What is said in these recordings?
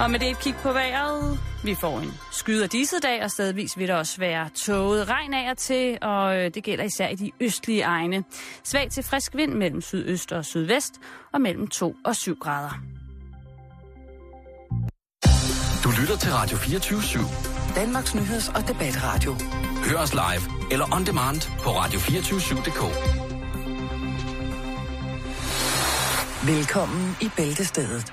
Og med det et kig på vejret. Vi får en skyder disse dag, og stedvis vil der også være tåget regn af og til, og øh, det gælder især i de østlige egne. Svag til frisk vind mellem sydøst og sydvest, og mellem 2 og 7 grader. Du lytter til Radio 24 /7. Danmarks Nyheds- og Debatradio. Hør os live eller on demand på radio247.dk. Velkommen i Bæltestedet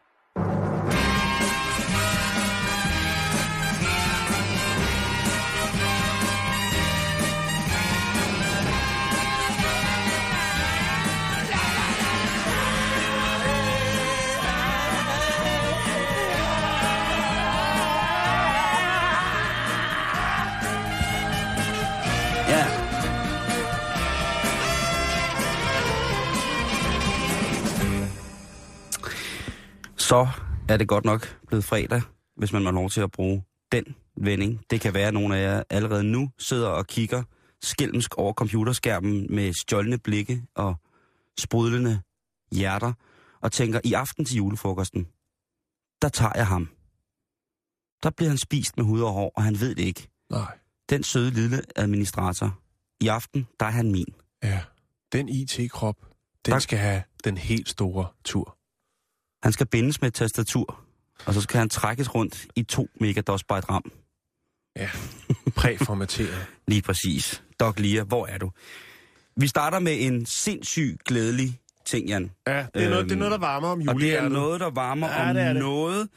Så er det godt nok blevet fredag, hvis man har lov til at bruge den vending. Det kan være, at nogle af jer allerede nu sidder og kigger skælmsk over computerskærmen med stjålne blikke og sprudlende hjerter, og tænker, i aften til julefrokosten, der tager jeg ham. Der bliver han spist med hud og hår, og han ved det ikke. Nej. Den søde lille administrator. I aften, der er han min. Ja. Den IT-krop, den Tak. skal have den helt store tur. Han skal bindes med et tastatur, og så skal han trækkes rundt i to megados byte RAM. Ja. Præformateret. Lige præcis. Doc Lia, hvor er du? Vi starter med en sindssyg glædelig ting, Jan. Ja, det er, noget, det er noget, der varmer om Og det er julehjertet. noget, der varmer Ja, om det er det. noget.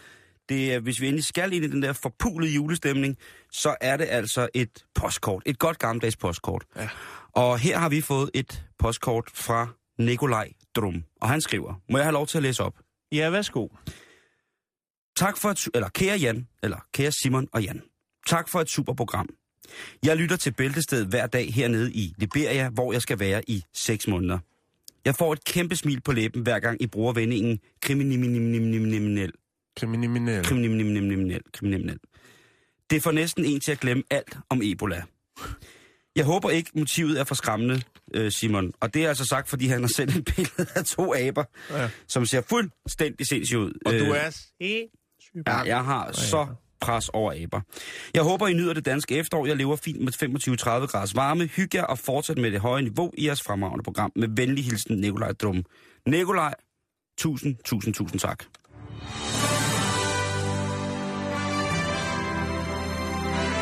Det er, hvis vi endelig skal ind i den der forpulede julestemning, så er det altså et postkort. Et godt gammeldags postkort. Ja. Og her har vi fået et postkort fra Nikolaj Drum. Og han skriver, må jeg have lov til at læse op? Ja, værsgo. Tak for et, eller kære Jan, eller kære Simon og Jan. Tak for et super program. Jeg lytter til Bæltestedet hver dag hernede i Liberia, hvor jeg skal være i 6 måneder. Jeg får et kæmpe smil på læben, hver gang I bruger vendingen kriminel, Kriminel. kriminel, kriminel. Det får næsten en til at glemme alt om Ebola. Jeg håber ikke, motivet er for skræmmende, øh, Simon. Og det er altså sagt, fordi han har sendt et billede af to aber, Ja. som ser fuldstændig sindssyge ud. Og du Øh, er sindssygt Ja, jeg har så pres over aber. Jeg håber, I nyder det danske efterår. Jeg lever fint med 25-30 graders varme. Hygge jer og fortsæt med det høje niveau i jeres fremragende program. Med venlig hilsen, Nikolaj Drum. Nikolaj, tusind, tusind, tusind tak.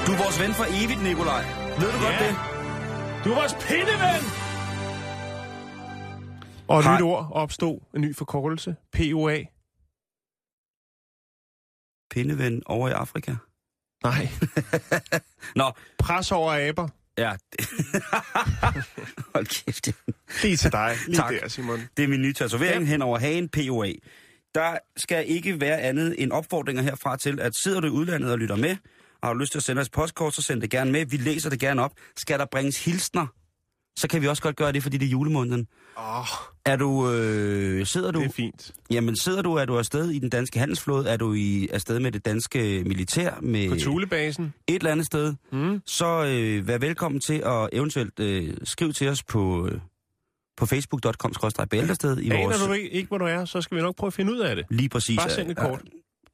Du er vores ven for evigt, Nikolaj. Ved du godt Ja. det? Du er vores pindeven! Og et Hej. nyt ord opstod. En ny forkortelse. POA. Pindeven over i Afrika. Nej. Nå, Pres over aber. ja. Hold kæft. Lige til dig. Lige Tak. der, Simon. Det er min nye tatovering hen over hagen, POA. Der skal ikke være andet end opfordringer herfra til, at sidder du i udlandet og lytter med, og har du lyst til at sende os et postkort, så send det gerne med. Vi læser det gerne op. Skal der bringes hilsner, så kan vi også godt gøre det, fordi det er julemåneden. Åh, oh, Er du, øh, sidder du, det er fint. jamen sidder du, er du afsted i den danske handelsflåde, er du i, afsted med det danske militær, med På Thulebasen. et eller andet sted, Mm. så øh, vær velkommen til at eventuelt øh, skrive til os på, øh, på facebook.com-bæltersted i vores... Aner du ikke, hvor du er, så skal vi nok prøve at finde ud af det. Lige præcis. Bare send et kort.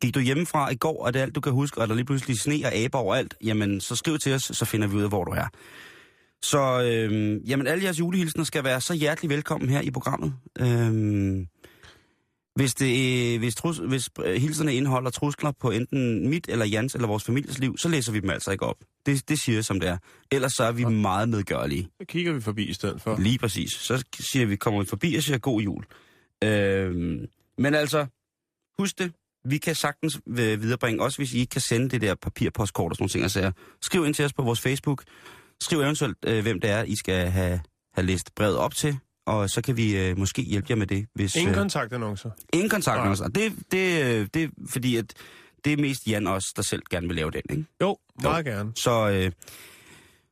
Gik du hjemmefra i går, og det er alt, du kan huske, og der er lige pludselig sne og aber overalt, jamen så skriv til os, så finder vi ud af, hvor du er. Så øhm, jamen, alle jeres julehilsner skal være så hjertelig velkommen her i programmet. Øhm, hvis, det, øh, hvis, trus, hvis øh, hilserne indeholder trusler på enten mit eller Jans eller vores families liv, så læser vi dem altså ikke op. Det, det siger som det er. Ellers så er vi meget medgørlige. Så kigger vi forbi i stedet for. Lige præcis. Så siger vi, kommer vi forbi og siger god jul. Øhm, men altså, husk det. Vi kan sagtens øh, viderebringe, også hvis I ikke kan sende det der papirpostkort og sådan nogle ting. Altså, skriv ind til os på vores Facebook. Skriv eventuelt, øh, hvem det er, I skal have, have læst brevet op til. Og så kan vi øh, måske hjælpe jer med det. Hvis, Ingen øh, kontaktannoncer. ingen kontakt med Nej. os. Og det, det, øh, det er fordi, at det er mest Jan også, der selv gerne vil lave den. Ikke? Jo, meget gerne. Så, øh,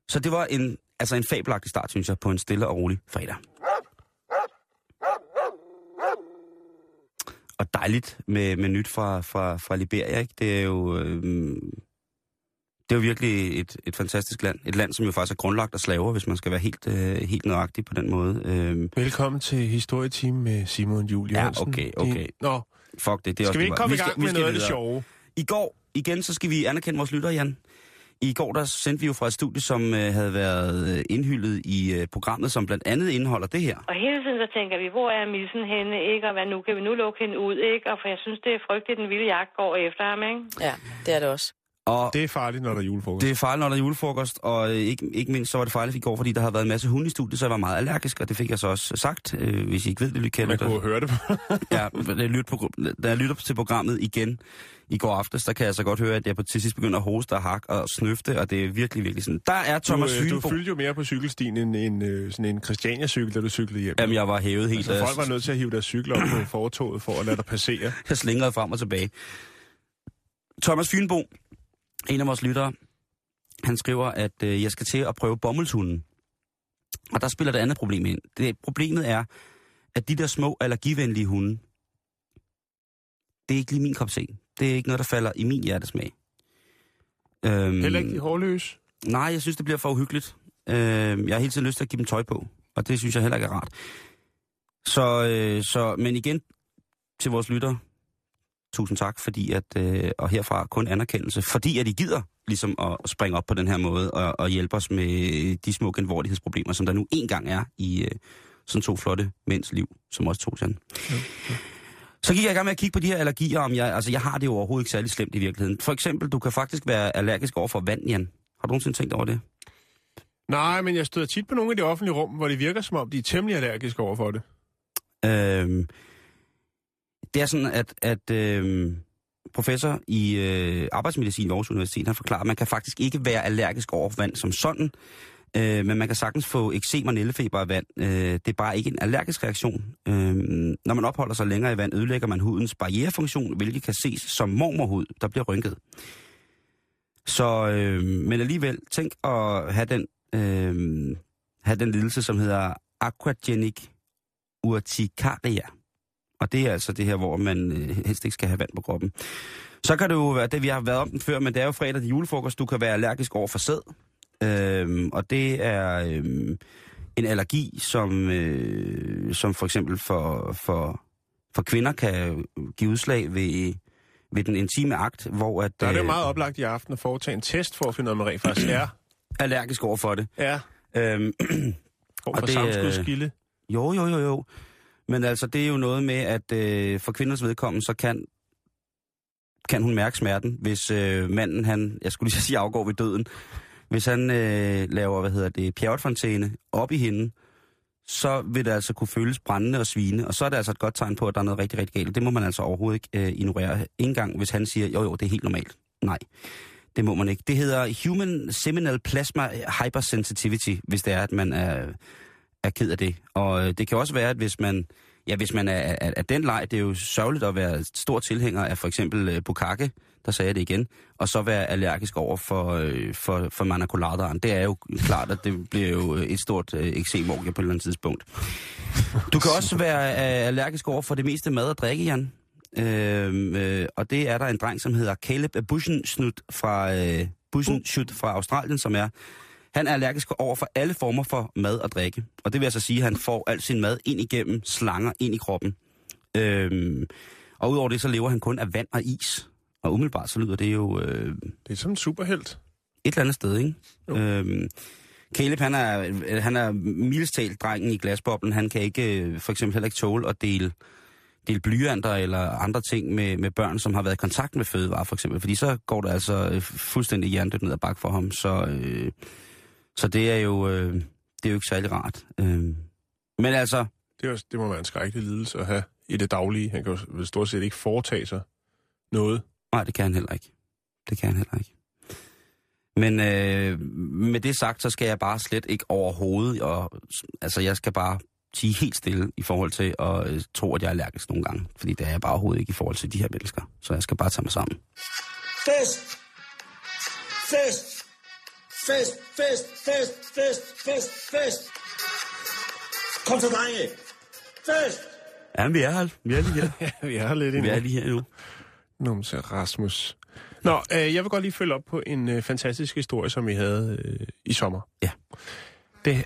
så det var en, altså en fabelagtig start, synes jeg, på en stille og rolig fredag. Og dejligt med, med nyt fra, fra, fra Liberia, ikke? Det er jo... Øh, det er jo virkelig et, et fantastisk land. Et land, som jo faktisk er grundlagt af slaver, hvis man skal være helt, øh, helt nøjagtig på den måde. Øh, Velkommen til Historieteam med Simon Juhl Ja, okay, okay. Nå, Fuck det, det er også Skal vi lige ikke komme i gang med noget af det sjove? I går, igen, så skal vi anerkende vores lyttere, Jan. I går, der sendte vi jo fra et studie, som øh, havde været øh, indhyldet i øh, programmet, som blandt andet indeholder det her. Og hele tiden så tænker vi, hvor er missen henne, ikke? Og hvad nu? Kan vi nu lukke hende ud, ikke? Og for jeg synes, det er frygteligt, den vilde jagt går efter ham, ikke? Ja, det er det også. Og Det er farligt, når der er julefrokost. det er farligt, når der er julefrokost, og øh, ikke, ikke mindst så var det farligt i går, fordi der havde været en masse hunde i studiet, så jeg var meget allergisk, og det fik jeg så også sagt, øh, hvis I ikke ved det, lyt Man kunne høre det. Ja, jeg, lytter på, da jeg lytter til programmet igen i går aftes, der kan jeg så godt høre, at jeg på til sidst begynder at hoste og hakke og snøfte, og det er virkelig, virkelig sådan. Der er Thomas du, øh, du fyldte jo mere på cykelstien end en, øh, sådan en Christiania-cykel, da du cyklede hjem. Jamen, jeg var hævet helt. altså, folk var nødt til at hive deres cykel op på fortoget for at lade dig passere. Jeg slingrede frem og tilbage. Thomas Fynbo, en af vores lyttere, han skriver, at øh, jeg skal til at prøve bomuldshunden. Og der spiller det andet problem ind. Det, problemet er, at de der små allergivenlige hunde, det er ikke lige min kop te. Det er ikke noget, der falder i min hjertesmag. Øhm, Heller ikke de hårløse. Nej, jeg synes, det bliver for uhyggeligt. Øh, jeg har hele tiden lyst til at give dem tøj på, og det synes jeg heller ikke er rart. Så, øh, så men igen til vores lytter, tusind tak, fordi at, øh, og herfra kun anerkendelse, fordi at I gider ligesom at springe op på den her måde og, og hjælpe os med de små genvordighedsproblemer, som der nu engang er i øh, sådan to flotte mænds liv, som også tog sådan. Så gik jeg i gang med at kigge på de her allergier, om jeg, altså jeg har det jo overhovedet ikke særlig slemt i virkeligheden. For eksempel, du kan faktisk være allergisk over for vand, Jan. Har du nogensinde tænkt over det? Nej, men jeg støder tit på nogle af de offentlige rum, hvor det virker som om, de er temmelig allergiske over for det. Øhm, det er sådan, at, at øh, professor i øh, arbejdsmedicin ved Aarhus Universitet, han forklarer, at man kan faktisk ikke være allergisk over for vand som sådan, øh, men man kan sagtens få eksem og nældefeber af vand. Øh, det er bare ikke en allergisk reaktion. Øh, når man opholder sig længere i vand, ødelægger man hudens barrierefunktion, hvilket kan ses som mormorhud, der bliver rynket. Så, øh, men alligevel, tænk at have den, øh, have den lidelse, som hedder aquagenic urticaria. Og det er altså det her, hvor man øh, helst ikke skal have vand på kroppen. Så kan det jo være, det vi har været om den før, men det er jo fredag til julefrokost, du kan være allergisk over for sæd. Øhm, og det er øhm, en allergi, som, øh, som for eksempel for, for, for kvinder kan give udslag ved, ved den intime akt, hvor at, Der er det øh, meget oplagt i aften at foretage en test for at finde ud af, om man faktisk er, allergisk over for det. er Øhm, over for det, samskudskilde. Jo, jo, jo, jo. Men altså, det er jo noget med, at øh, for kvinders vedkommende, så kan, kan hun mærke smerten, hvis øh, manden, han, jeg skulle lige sige, afgår ved døden. Hvis han øh, laver, hvad hedder det, pjerretfontæne op i hende, så vil det altså kunne føles brændende og svine, og så er det altså et godt tegn på, at der er noget rigtig, rigtig galt. Det må man altså overhovedet ikke øh, ignorere. Engang, hvis han siger, jo, jo, det er helt normalt. Nej, det må man ikke. Det hedder Human Seminal Plasma Hypersensitivity, hvis det er, at man er, er ked af det. Og øh, det kan også være, at hvis man, ja, hvis man er er, er den leg, det er jo sørgeligt at være stor tilhænger af for eksempel øh, bukake, der sagde jeg det igen, og så være allergisk over for, øh, for, for manacoladeren. Det er jo klart, at det bliver jo øh, et stort øh, eksemorgie på et eller andet tidspunkt. Du kan også være øh, allergisk over for det meste mad og drikke, Jan. Øhm, øh, og det er der en dreng, som hedder Caleb Bushenschut fra, øh, Bushenschut fra Australien, som er han er allergisk over for alle former for mad og drikke. Og det vil altså sige, at han får al sin mad ind igennem slanger ind i kroppen. Øhm, og udover det, så lever han kun af vand og is. Og umiddelbart så lyder det jo øh, Det er som en superhelt. et eller andet sted, ikke? Øhm, Caleb, han er, han er mildest talt drengen i glasboblen. Han kan ikke, øh, for eksempel heller ikke tåle at dele, dele blyanter eller andre ting med, med børn, som har været i kontakt med fødevarer, for eksempel. Fordi så går det altså øh, fuldstændig hjernedødt ned ad bakke for ham. Så, øh, så det er jo øh, det er jo ikke særlig rart. Øh, men altså, Det, er, også- det må være en skrækkelig lidelse at have i det daglige. Han kan jo vel stort set ikke foretage sig noget. Nej, det kan han heller ikke. Det kan han heller ikke. Men øh, med det sagt, så skal jeg bare slet ikke overhovedet, og, altså jeg skal bare sige helt stille i forhold til at øh, tro, at jeg er allergisk nogle gange. Fordi det er jeg bare overhovedet ikke i forhold til de her mennesker. Så jeg skal bare tage mig sammen. Fest! Fest! Fest, fest, fest, fest, fest, fest! Kom så, drenge! Fest! Ja, vi er her. Vi er lige her. Vi er lidt Vi endnu. er lige her nu. Numse Rasmus. Nå, øh, jeg vil godt lige følge op på en øh, fantastisk historie, som vi havde øh, i sommer. Ja. Det...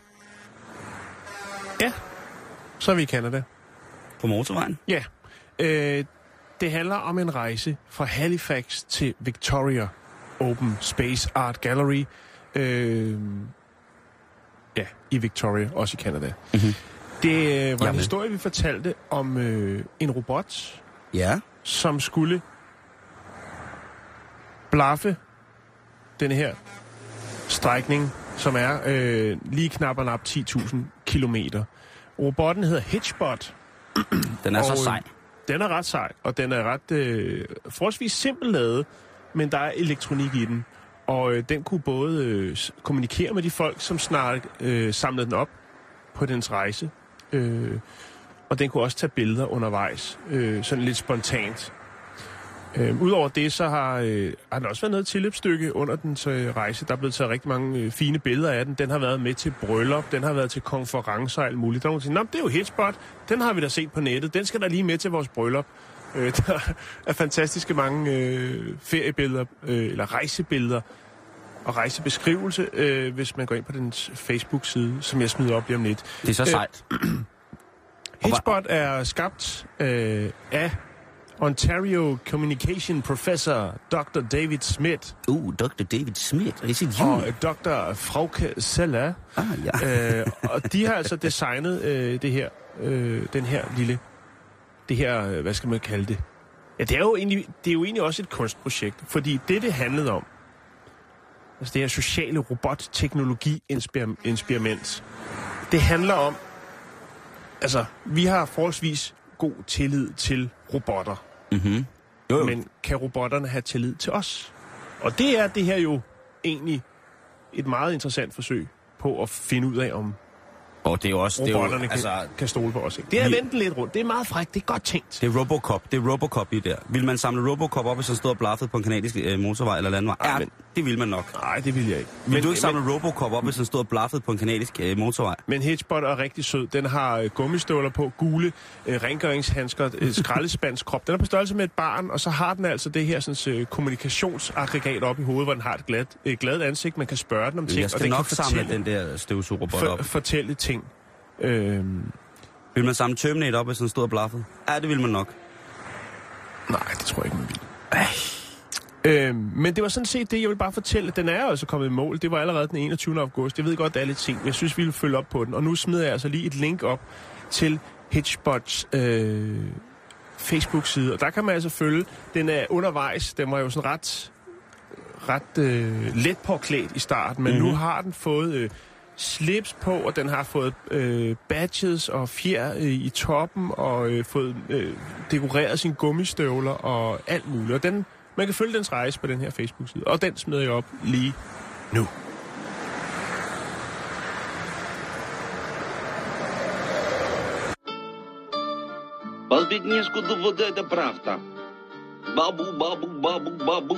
Ja, så er vi i Canada. På motorvejen. Ja. Øh, Det handler om en rejse fra Halifax til Victoria Open Space Art Gallery. Øh, ja, i Victoria, også i Canada. Mm-hmm. Det øh, var Jamen. en historie, vi fortalte om øh, en robot, Ja. som skulle blaffe den her strækning, som er øh, lige knap og nap 10.000 kilometer. Robotten hedder Hitchbot. Den er Og, så øh, sej. Den er ret sej, og den er ret øh, forholdsvis simpel lavet, men der er elektronik i den. Og øh, den kunne både øh, kommunikere med de folk, som snart øh, samlede den op på dens rejse. Øh, og den kunne også tage billeder undervejs, øh, sådan lidt spontant. Øh, Udover det, så har, øh, har den også været noget tilløbsstykke under dens øh, rejse. Der er blevet taget rigtig mange øh, fine billeder af den. Den har været med til bryllup, den har været til konferencer og alt muligt. Der er nogen, der siger, "Nå, det er jo Hitspot, den har vi da set på nettet, den skal der lige med til vores bryllup. Øh, der er fantastiske mange øh, feriebilleder, øh, eller rejsebilleder og rejsebeskrivelse, øh, hvis man går ind på dens Facebook-side, som jeg smider op lige om lidt. Det er så øh, sejt. Hitspot er skabt øh, af Ontario Communication Professor Dr. David Smith Uh, Dr. David Smith. It you? og øh, Dr. Frauke Sella. Ah, ja. øh, og de har altså designet øh, det her, øh, den her lille, det her, øh, hvad skal man kalde det? Ja, det er, jo egentlig, det er jo egentlig også et kunstprojekt, fordi det, det handlede om, altså det her sociale robot-teknologi-eksperiment, det handler om, altså, vi har forholdsvis god tillid til robotter, Mm-hmm. Jo, jo. men kan robotterne have tillid til os? Og det er det her jo egentlig et meget interessant forsøg på at finde ud af, om Og det er jo også... Det er robotterne jo, kan, altså, kan stole på os. Ikke? Det er vendt lidt rundt. Det er meget frækt. Det er godt tænkt. det er Robocop. Det er Robocop i der. Vil man samle Robocop op, hvis han stod og blaffede på en kanadisk øh, motorvej eller landvej? Ej, Ja, men- det vil man nok. Nej, det vil jeg ikke. Vil du ikke samle Robocop op, hvis han stod og blaffede på en kanadisk øh, motorvej? Men Hedgebot er rigtig sød. Den har øh, gummistøvler på, gule øh, rengøringshandsker, øh, skraldespandskrop. Den er på størrelse med et barn, og så har den altså det her sådan, øh, kommunikationsaggregat op i hovedet, hvor den har et glad, øh, glad ansigt. Man kan spørge den om ting, Jeg og skal den nok kan samle fortælle, den der støvsugerrobot for, op. fortælle ting. Øhm, Vil man samle Terminator op, hvis han stod og blaffede? Ja, det vil man nok. Nej, det tror jeg ikke, man vil. Øhm, men det var sådan set det, jeg vil bare fortælle. Den er altså kommet i mål. Det var allerede den 21. august. Jeg ved godt, det er lidt sent, men jeg synes, vi vil følge op på den. Og nu smider jeg altså lige et link op til Hitchbots øh, Facebook-side. Og der kan man altså følge. Den er undervejs. Den var jo sådan ret, ret øh, let påklædt i starten, men mm-hmm. nu har den fået... Øh, slips på, og den har fået øh, badges og fjer øh, i toppen, og øh, fået øh, dekoreret sine gummistøvler og alt muligt. Og den, man kan følge dens rejse på den her Facebook-side, og den smider jeg op lige nu. По-беднешку доведете правда. Бабу, бабу, бабу, бабу.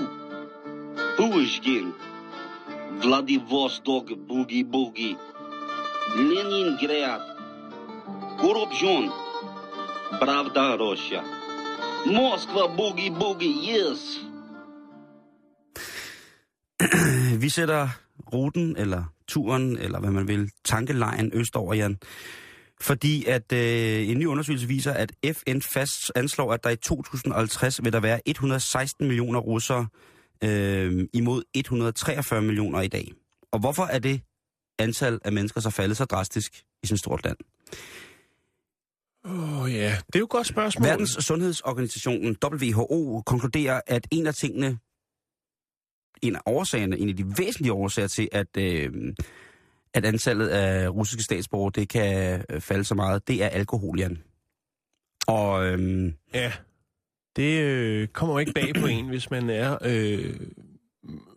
Пушкин. Владивосток, буги-буги. Ленинград. Коррупцион. Правда, Россия. Москва, буги-буги, yes. Vi sætter ruten, eller turen, eller hvad man vil, tankelejen østover, Jan. Fordi at øh, en ny undersøgelse viser, at FN fast anslår, at der i 2050 vil der være 116 millioner russere øh, imod 143 millioner i dag. Og hvorfor er det antal af mennesker så faldet så drastisk i sådan et stort land? Åh oh, ja, det er jo et godt spørgsmål. Verdens Sundhedsorganisationen WHO konkluderer, at en af tingene, en af årsagerne, en af de væsentlige årsager til, at, øh, at antallet af russiske statsborgere, det kan øh, falde så meget, det er alkohol, Jan. Og øh, Ja, det øh, kommer jo ikke bag på en, hvis man er øh,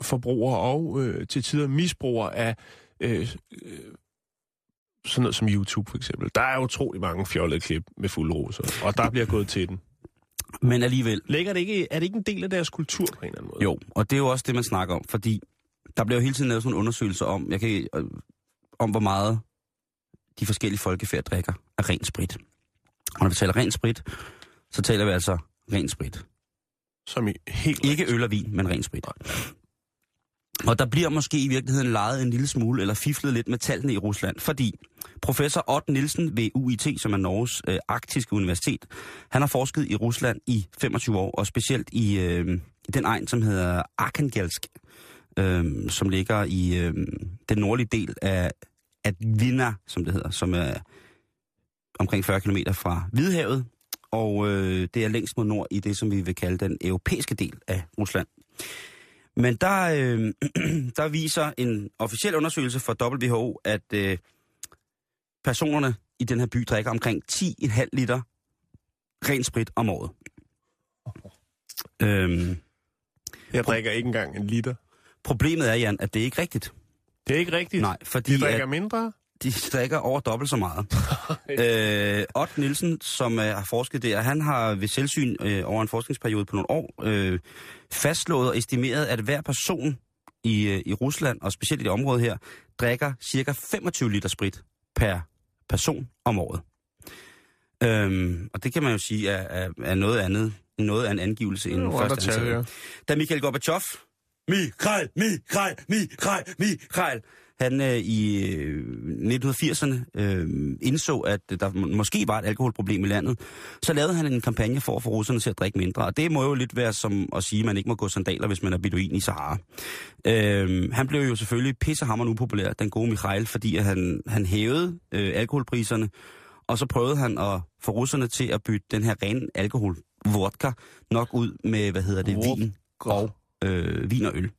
forbruger og øh, til tider misbruger af øh, øh, sådan noget som YouTube for eksempel. Der er utrolig mange fjollede klip med fuld roser, og der bliver gået til den men alligevel, Ligger det ikke, er det ikke en del af deres kultur på en eller anden måde? jo, og det er jo også det, man snakker om, fordi der bliver jo hele tiden lavet sådan nogle undersøgelser om, jeg kan, øh, om hvor meget de forskellige folkefærd drikker af ren sprit. Og når vi taler ren sprit, så taler vi altså ren sprit. Som i helt Ikke øl og vin, men ren sprit. Og der bliver måske i virkeligheden lejet en lille smule, eller fiflet lidt med tallene i Rusland, fordi professor Ott Nielsen ved UIT, som er Norges øh, arktiske universitet, han har forsket i Rusland i 25 år, og specielt i, øh, den egen, som hedder Arkhangelsk, øh, som ligger i øh, den nordlige del af Advina, som det hedder, som er omkring 40 km fra Hvidehavet, og øh, det er længst mod nord i det, som vi vil kalde den europæiske del af Rusland. Men der, øh, der viser en officiel undersøgelse fra WHO, at øh, personerne i den her by drikker omkring 10,5 liter ren sprit om året. Øhm, Jeg drikker ikke engang en liter. problemet er, Jan, at det er ikke rigtigt. Det er ikke rigtigt. Nej, fordi De drikker at mindre. de drikker over dobbelt så meget. øh, Ott Nielsen, som øh, har forsket der, han har ved selvsyn øh, over en forskningsperiode på nogle år øh, fastslået og estimeret, at hver person i, øh, i Rusland, og specielt i det område her, drikker cirka 25 liter sprit per person om året. Øhm, og det kan man jo sige er, er, er noget andet, noget af en angivelse end andre første ansatte. ja. Da Michael Gorbachev, Mikhail, Mikhail, Mikhail, Mikhail, han øh, i øh, 1980'erne øh, indså, at der må- måske var et alkoholproblem i landet, så lavede han en kampagne for at få russerne til at drikke mindre. Og det må jo lidt være som at sige, at man ikke må gå sandaler, hvis man er beduin i Sahara. Øh, han blev jo selvfølgelig pissehammerende upopulær, den gode Mikhail, fordi han, han hævede øh, alkoholpriserne, og så prøvede han at få russerne til at bytte den her ren alkohol, vodka, nok ud med, hvad hedder det, vin og, øh, vin og øl.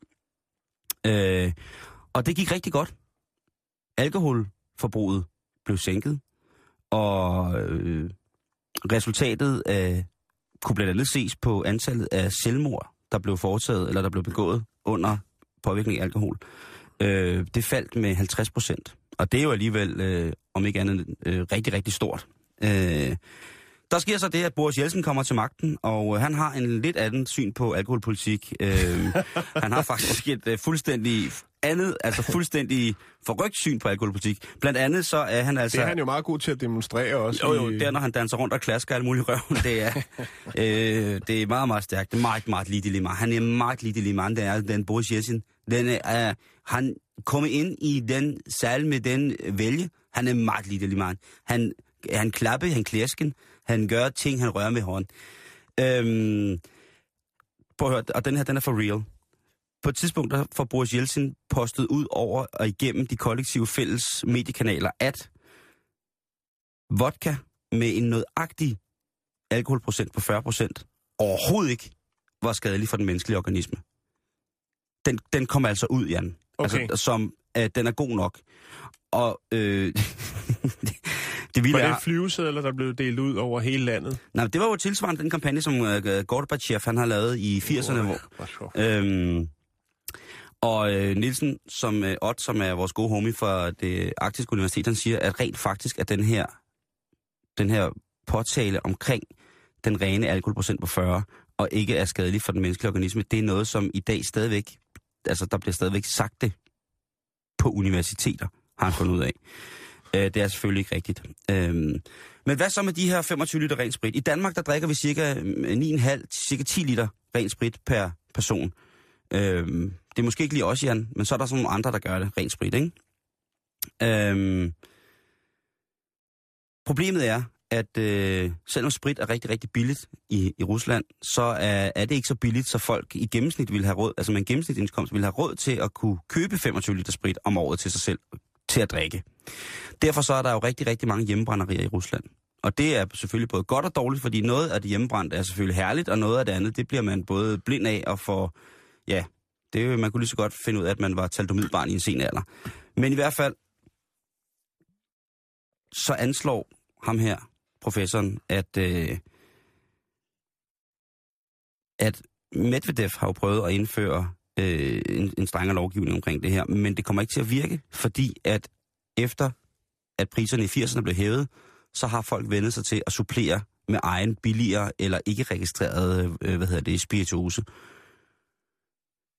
Øh, og det gik rigtig godt. Alkoholforbruget blev sænket, og øh, resultatet af, kunne blandt andet ses på antallet af selvmord, der blev foretaget, eller der blev begået under påvirkning af alkohol. Øh, det faldt med 50 procent. Og det er jo alligevel, øh, om ikke andet, øh, rigtig, rigtig stort. Øh, der sker så det, at Boris Jeltsin kommer til magten, og øh, han har en lidt anden syn på alkoholpolitik. Øh, han har faktisk et øh, fuldstændig andet, altså fuldstændig forrygt syn på alkoholpolitik. Blandt andet så er han altså... Det er han jo meget god til at demonstrere også. Jo, jo, i- det er, når han danser rundt og klasker alt muligt røven. Det er, øh, det er meget, meget stærkt. Det er meget, meget lige mig. Han er meget lige mig. Det er den Boris Jeltsin. Den er, uh, han kommer ind i den sal med den vælge. Han er meget lige mig. Han, han klapper, han klæsken. Han gør ting, han rører med hånden. Øhm, prøv at høre, og den her, den er for real. På et tidspunkt der får Boris Jeltsin postet ud over og igennem de kollektive fælles mediekanaler, at vodka med en nødagtig alkoholprocent på 40 procent overhovedet ikke var skadelig for den menneskelige organisme. Den, den kom altså ud, Jan. Okay. Altså, som, at den er god nok. Og øh, det vilde Var det er... en flyveseddel, der blev delt ud over hele landet? Nej, det var jo tilsvarende den kampagne, som uh, Gorbachev han har lavet i 80'erne. Hvor, øhm, og øh, Nielsen, som øh, Ott, som er vores gode homie fra det arktiske universitet, han siger, at rent faktisk er den her, den her påtale omkring den rene alkoholprocent på 40, og ikke er skadelig for den menneskelige organisme, det er noget, som i dag stadigvæk, altså der bliver stadigvæk sagt det på universiteter, har han fundet ud af. Øh, det er selvfølgelig ikke rigtigt. Øh, men hvad så med de her 25 liter ren sprit? I Danmark, der drikker vi cirka mm, 9,5, cirka 10 liter ren sprit per person. Øh, det er måske ikke lige os, Jan, men så er der sådan nogle andre, der gør det, ren sprit, ikke? Øhm, problemet er, at øh, selvom sprit er rigtig, rigtig billigt i, i Rusland, så er, er det ikke så billigt, så folk i gennemsnit vil have råd, altså med en gennemsnitsindkomst vil have råd til at kunne købe 25 liter sprit om året til sig selv, til at drikke. Derfor så er der jo rigtig, rigtig mange hjemmebrænderier i Rusland. Og det er selvfølgelig både godt og dårligt, fordi noget af det hjemmebrændte er selvfølgelig herligt, og noget af det andet, det bliver man både blind af og får, ja, det er man kunne lige så godt finde ud af, at man var taldomidbarn i en sen alder. Men i hvert fald, så anslår ham her, professoren, at, øh, at Medvedev har jo prøvet at indføre øh, en, en strengere lovgivning omkring det her, men det kommer ikke til at virke, fordi at efter at priserne i 80'erne blev hævet, så har folk vendet sig til at supplere med egen billigere eller ikke registreret, øh, hvad hedder det, spirituose.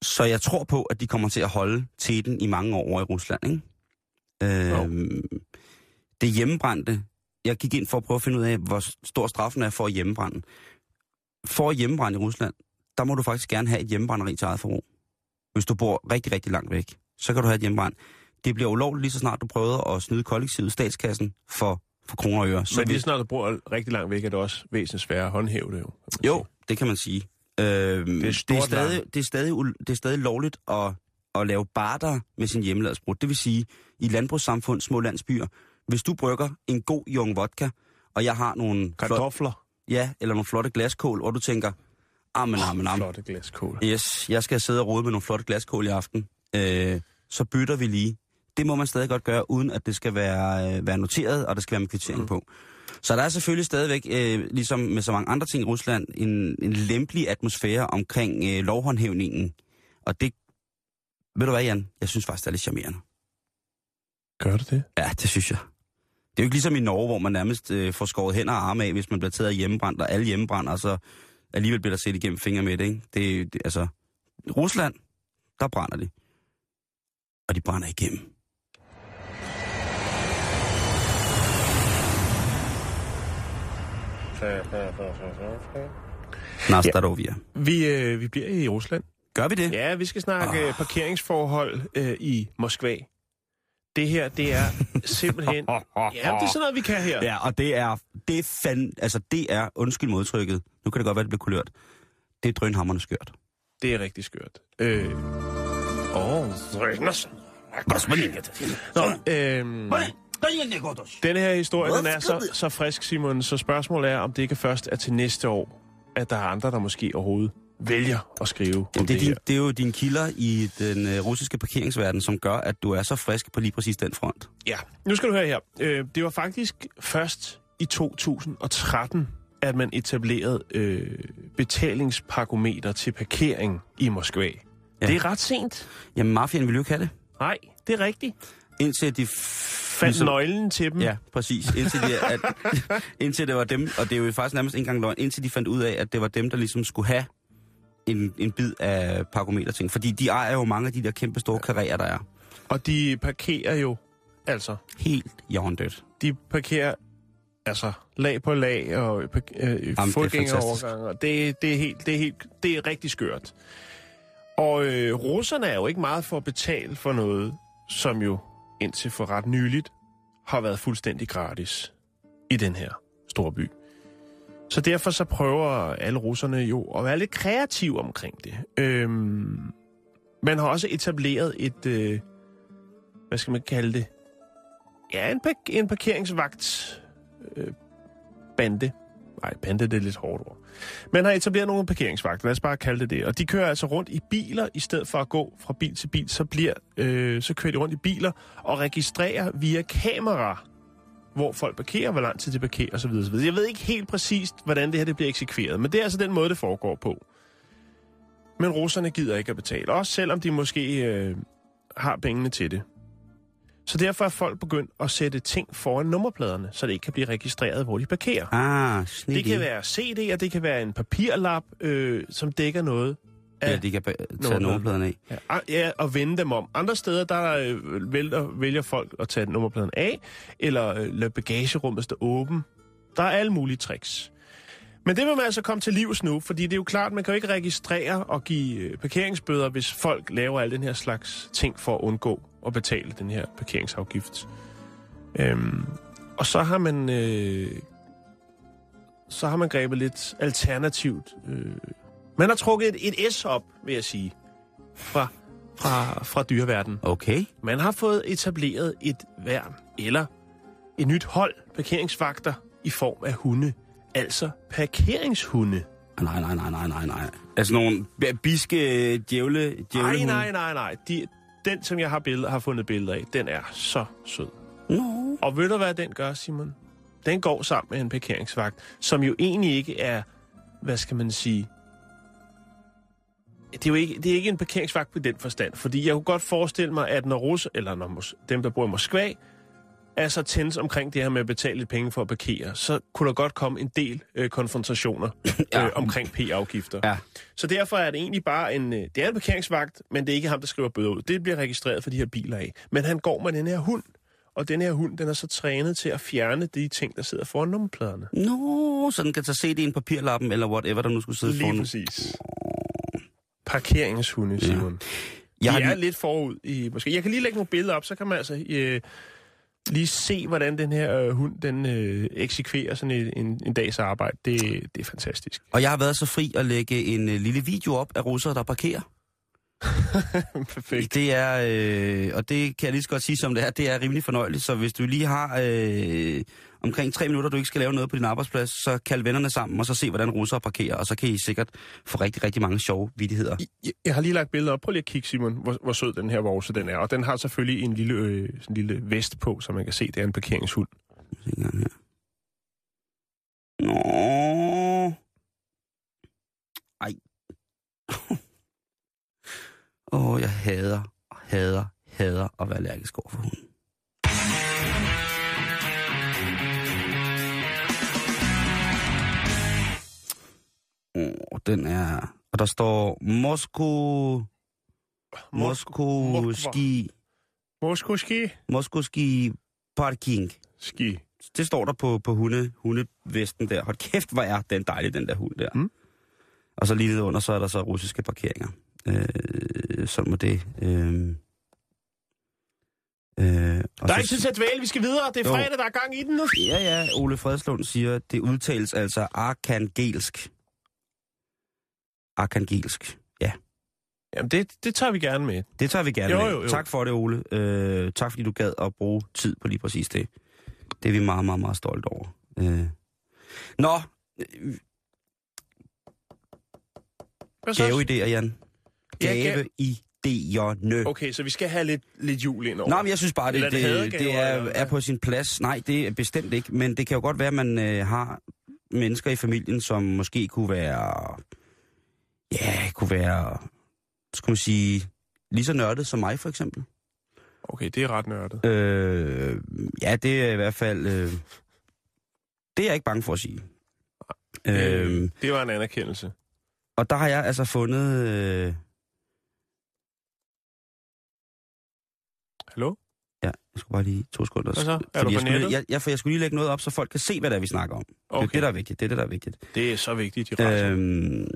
Så jeg tror på, at de kommer til at holde til den i mange år over i Rusland, ikke? Øhm, det hjemmebrændte, jeg gik ind for at prøve at finde ud af, hvor stor straffen er for at hjemmebrænde. For at hjemmebrænde i Rusland, der må du faktisk gerne have et hjemmebrænderi til eget forbrug. Hvis du bor rigtig, rigtig langt væk, så kan du have et hjemmebrænd. Det bliver ulovligt lige så snart du prøver at snyde kollektivet statskassen for, for kroner og øre. Så Men vi- lige snart du bor rigtig langt væk, er det også væsentligt sværere at håndhæve det jo. Jo, det kan man sige. Øh, det, er det, er stadig, det, er stadig, det er stadig lovligt at, at lave barter med sin hjemmeladsbrud. Det vil sige, i landbrugssamfund, små landsbyer, hvis du brygger en god jung vodka, og jeg har nogle, flot, Kartofler. ja, eller nogle flotte glaskål, hvor du tænker, amen, amen, amen, Flotte glaskål. yes, jeg skal sidde og rode med nogle flotte glaskål i aften, øh, så bytter vi lige. Det må man stadig godt gøre, uden at det skal være, øh, være noteret, og der skal være med kvittering mm. på. Så der er selvfølgelig stadigvæk, øh, ligesom med så mange andre ting i Rusland, en, en lempelig atmosfære omkring øh, lovhåndhævningen. Og det, ved du hvad, Jan? Jeg synes faktisk, det er lidt charmerende. Gør det det? Ja, det synes jeg. Det er jo ikke ligesom i Norge, hvor man nærmest øh, får skåret hænder og arme af, hvis man bliver taget af hjemmebrændt, og alle hjemmebrænder, og så alligevel bliver der set igennem fingre med det, ikke? Det, det, altså, Rusland, der brænder de. Og de brænder igennem. Nastarovia. Vi, øh, vi bliver i Rusland. Gør vi det? Ja, vi skal snakke oh. parkeringsforhold øh, i Moskva. Det her, det er simpelthen... ja, det er sådan noget, vi kan her. Ja, og det er, det er fand, altså det er, undskyld modtrykket, nu kan det godt være, det bliver kulørt. Det er drønhammerne skørt. Det er rigtig skørt. Øh... Åh, oh, Nå, øhm, denne her historie, den er så, så frisk, Simon, så spørgsmålet er, om det ikke først er til næste år, at der er andre, der måske overhovedet vælger at skrive om Jamen, det, det, er din, det er jo dine kilder i den øh, russiske parkeringsverden, som gør, at du er så frisk på lige præcis den front. Ja, nu skal du høre her. Øh, det var faktisk først i 2013, at man etablerede øh, betalingsparkometer til parkering i Moskva. Ja. Det er ret sent. Jamen, mafiaen vil jo ikke have det. Nej, det er rigtigt. Indtil de... Fandt Ligesom- nøglen til dem. Ja, præcis. Indtil, de, at, indtil det var dem, og det er jo faktisk nærmest ikke engang løgn, indtil de fandt ud af, at det var dem, der ligesom skulle have en, en bid af parkometerting. Fordi de ejer jo mange af de der kæmpe store karrierer, der er. Og de parkerer jo, altså, Helt hjørndødt. de parkerer altså lag på lag og øh, er fodgængerovergange. og Det, det, er helt, det, er helt, det er rigtig skørt. Og øh, russerne er jo ikke meget for at betale for noget, som jo indtil for ret nyligt har været fuldstændig gratis i den her store by. Så derfor så prøver alle russerne jo at være lidt kreative omkring det. Øhm, man har også etableret et, øh, hvad skal man kalde det? Ja, en, park- en parkeringsvagt øh, bande. Nej, bande det er lidt hårdt ord. Man har etableret nogle parkeringsvagter, lad os bare kalde det det. Og de kører altså rundt i biler, i stedet for at gå fra bil til bil, så, bliver, øh, så kører de rundt i biler og registrerer via kamera, hvor folk parkerer, hvor lang tid de parkerer osv. osv. Jeg ved ikke helt præcist, hvordan det her det bliver eksekveret, men det er altså den måde, det foregår på. Men russerne gider ikke at betale, også selvom de måske øh, har pengene til det. Så derfor er folk begyndt at sætte ting foran nummerpladerne, så det ikke kan blive registreret, hvor de parkerer. Ah, Det sneaky. kan være CD'er, det kan være en papirlap, øh, som dækker noget. af- Ja, de kan tage Nummerpladen. af. Ja, a- ja, og vende dem om. Andre steder, der øh, vælger, vælger folk at tage nummerpladen af, eller øh, lade bagagerummet stå åben. Der er alle mulige tricks. Men det vil man altså komme til livs nu, fordi det er jo klart, man kan jo ikke registrere og give øh, parkeringsbøder, hvis folk laver al den her slags ting for at undgå at betale den her parkeringsafgift. Øhm, og så har man øh, så har man grebet lidt alternativt. Øh, man har trukket et, et S op, vil jeg sige, fra, fra, fra dyreverdenen. Okay. Man har fået etableret et værn, eller et nyt hold parkeringsvagter i form af hunde. Altså parkeringshunde. Nej, nej, nej, nej, nej, nej. Altså nogle biske djævle, Nej, djævle nej, nej, nej. De, den, som jeg har, billeder, har fundet billeder af, den er så sød. No. Og ved du, hvad den gør, Simon? Den går sammen med en parkeringsvagt, som jo egentlig ikke er, hvad skal man sige... Det er jo ikke, det er ikke en parkeringsvagt på den forstand, fordi jeg kunne godt forestille mig, at når Rus, eller når dem, der bor i Moskva, er så tændt omkring det her med at betale lidt penge for at parkere, så kunne der godt komme en del øh, konfrontationer Ja. øh, omkring p-afgifter. Ja. Så derfor er det egentlig bare en, øh, det er en parkeringsvagt, men det er ikke ham, der skriver bøder ud. Det bliver registreret for de her biler af. Men han går med den her hund, og den her hund, den er så trænet til at fjerne de ting, der sidder foran nummerpladerne. No, så den kan tage CD i en papirlappen, eller whatever, der nu skulle sidde Lige foran. præcis. Parkeringshunde, Simon. Jeg de er lige- lidt forud i... Måske. Jeg kan lige lægge nogle billeder op, så kan man altså øh, lige se, hvordan den her øh, hund den, øh, eksekverer sådan en, en, en dags arbejde. Det, det er fantastisk. Og jeg har været så fri at lægge en øh, lille video op af russere, der parkerer. Perfekt. Det er, øh, og det kan jeg lige så godt sige som det er, det er rimelig fornøjeligt. Så hvis du lige har øh, omkring tre minutter, du ikke skal lave noget på din arbejdsplads, så kald vennerne sammen, og så se, hvordan russere parkerer. Og så kan I sikkert få rigtig, rigtig mange sjove vidigheder. Jeg, jeg har lige lagt billeder op. Prøv lige at kigge, Simon, hvor, hvor sød den her vorse den er. Og den har selvfølgelig en lille, øh, en lille vest på, så man kan se, det er en parkeringshund. En gang her. Nå. Ej. Åh, oh, jeg hader, hader, hader at være allergisk over for hunden. Den er... Og der står Moskva... Moskoski... Moskoski. Moskoski Parking. Ski. Det står der på, på hunde, hundevesten der. Hold kæft, hvor er den dejlig, den der hund der. Mm. Og så lige nede under, så er der så russiske parkeringer. Øh, sådan må det. Øh, øh, og Der er så- ikke tid til at dvæle, vi skal videre. Det er Jo. fredag, der er gang i den nu. Ja, ja, Ole Fredslund siger, det udtales altså arkangelsk. Arkangelsk. Ja, Jamen, det, det tager vi gerne med. det tager vi gerne Jo, med. jo, jo. Tak for det, Ole. Øh, tak fordi du gad at bruge tid på lige præcis det. Det er vi meget, meget, meget stolte over. Øh. Nå, gaveidéer, Jan. Ja, gav- Gaveidéerne. Okay, så vi skal have lidt, lidt jul ind over. Nå, men jeg synes bare, det, det det, det er, er på sin plads. Nej, det er bestemt ikke. Men det kan jo godt være, at man øh, har mennesker i familien, som måske kunne være... Ja, kunne være... Skal man sige... Lige så nørdet som mig, for eksempel. Okay, det er ret nørdet. Øh, ja, det er i hvert fald... Øh, det er jeg ikke bange for at sige. Øh, Øh, det var en anerkendelse. og der har jeg altså fundet... Øh, Hallo? ja, jeg skulle bare lige to sekunder. Hvad så? Er Fordi du jeg skulle, jeg, jeg, for jeg skulle lige lægge noget op, så folk kan se, hvad det er, vi snakker om. Okay. Det er det, der er vigtigt. Det er det, der er vigtigt. Det er så vigtigt i resten.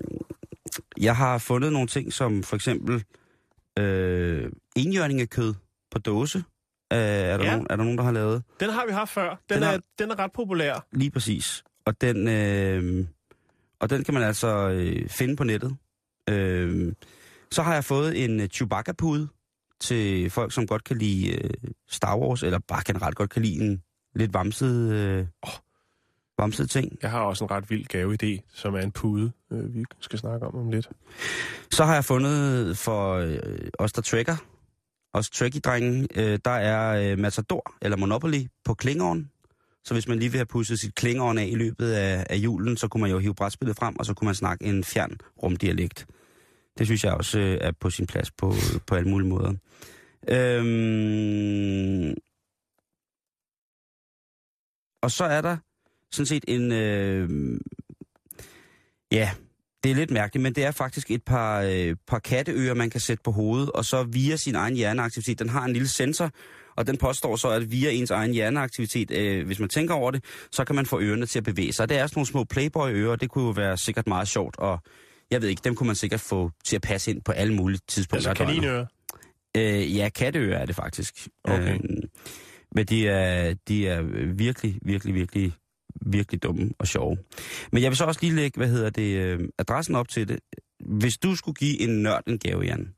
Jeg har fundet nogle ting, som for eksempel øh, enhjørningekød på dåse. Øh, er, der Ja. nogen, er der nogen, der har lavet? Den har vi haft før. Den, Den er, har- den er ret populær. Lige præcis. Og den, øh, og den kan man altså øh, finde på nettet. Øh, så har jeg fået en øh, Chewbacca-pude til folk, som godt kan lide øh, Star Wars, eller bare generelt godt kan lide en lidt vamset, øh, vamset ting. Jeg har også en ret vild gaveidé, som er en pude, øh, vi skal snakke om om lidt. Så har jeg fundet for øh, os, der tracker, os trekkie-drenge, øh, der er øh, Matador, eller Monopoly, på Klingon. Så hvis man lige vil have pusset sit Klingon af i løbet af, af julen, så kunne man jo hive brætspillet frem, og så kunne man snakke en fjern rumdialekt. Det synes jeg også øh, er på sin plads på, på alle mulige måder. Øhm, og så er der sådan set en... Øh, ja, det er lidt mærkeligt, men det er faktisk et par, øh, par katteører, man kan sætte på hovedet, og så via sin egen hjerneaktivitet, den har en lille sensor, og den påstår så, at via ens egen hjerneaktivitet, øh, hvis man tænker over det, så kan man få ørerne til at bevæge sig. Det er sådan nogle små Playboy-ører, det kunne jo være sikkert meget sjovt, og jeg ved ikke, dem kunne man sikkert få til at passe ind på alle mulige tidspunkter. Altså kaninører. Øh, ja, katteører er det faktisk. Okay. Øh, men de er, de er virkelig, virkelig, virkelig, virkelig dumme og sjove. Men jeg vil så også lige lægge, hvad hedder det, øh, adressen op til det. Hvis du skulle give en nørd en gave, Jan.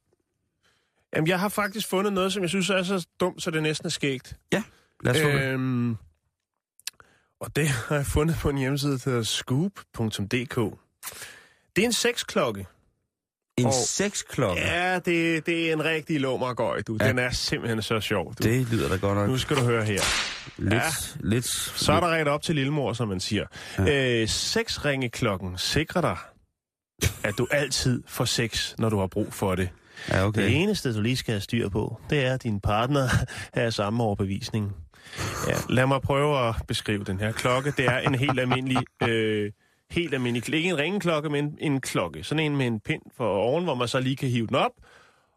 Jamen, jeg har faktisk fundet noget, som jeg synes er så dumt, så det næsten er skægt. Lad os få det. Øhm, og det har jeg fundet på en hjemmeside, der hedder scoop.dk. Det er en sexklokke. En og- sexklokke. Ja, det, det er en rigtig lommergøj, du. Ja. Den er simpelthen så sjov, du. Det lyder da godt nok. Nu skal du høre her. Lidt, Ja. lidt, Så er der ret op til lillemor, som man siger. Ja. Øh, sexringeklokken sikrer dig, at du altid får sex, når du har brug for det. Ja, Okay. Det eneste, du lige skal have styr på, det er, at din partner er af samme overbevisning. Ja, lad mig prøve at beskrive den her klokke. Det er en helt almindelig, øh, helt almindelig, ikke en ringeklokke, men en klokke. Sådan en med en pind for oven, hvor man så lige kan hive den op,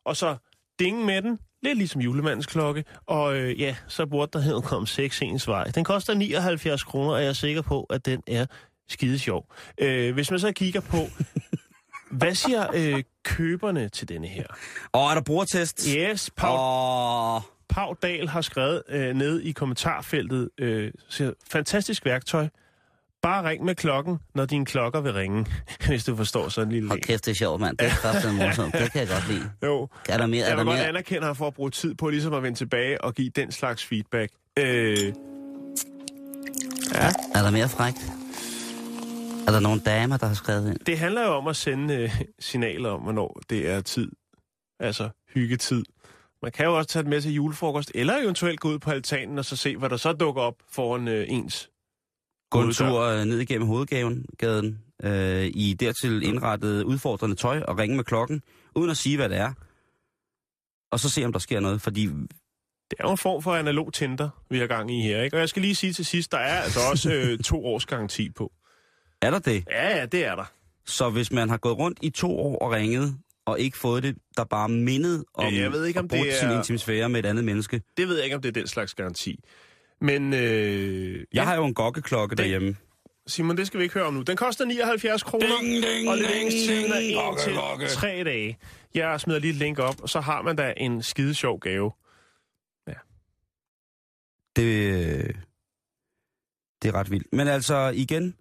og så dinge med den, lidt ligesom julemandens klokke, og øh, ja, så burde der hedde komme 6 ens vej. Den koster 79 kroner, og jeg er sikker på, at den er skide sjov. Øh, hvis man så kigger på, hvad siger øh, køberne til denne her. Og er der brugertest? Yes, Pau, Åh, Pau Dahl har skrevet øh, ned i kommentarfeltet, øh, siger, fantastisk værktøj. Bare ring med klokken, når dine klokker vil ringe, hvis du forstår sådan en lille hold kæft, det er sjovt, mand. Det er kraftigt morsomt. Det kan jeg godt lide. Jo, Er der mere? Er jeg der vil godt anerkende ham for at bruge tid på ligesom at vende tilbage og give den slags feedback. Øh, Er der mere frækt? Er der nogle damer, der har skrevet ind? det handler jo om at sende øh, signaler om, hvornår det er tid. Altså hyggetid. Man kan jo også tage det med til julefrokost, eller eventuelt gå ud på altanen og så se, hvad der så dukker op foran øh, ens. Gå en tur ned igennem hovedgaven, gaden, øh, i dertil indrettet udfordrende tøj og ringe med klokken, uden at sige, hvad det er. Og så se, om der sker noget, fordi Det er jo en form for analog Tinder, vi har gang i her. Ikke? Og jeg skal lige sige til sidst, der er altså også øh, to års garanti på. er der det? Ja, ja, det er der. Så hvis man har gået rundt i to år og ringet, og ikke fået det, der bare mindet om Ja, jeg ved ikke, om at bruge det sin er- intimsfære med et andet menneske. Det ved jeg ikke, om det er den slags garanti. Men øh, Jeg ja, har jo en gokkeklokke derhjemme. Simon, det skal vi ikke høre om nu. Den koster 79 kroner, Ding, ding, og leveringstiden er ding. 1 Klokke, til klokke. 3 dage. Jeg smider lige et link op, og så har man da en skide sjov gave. Det, det er ret vildt. Men altså igen,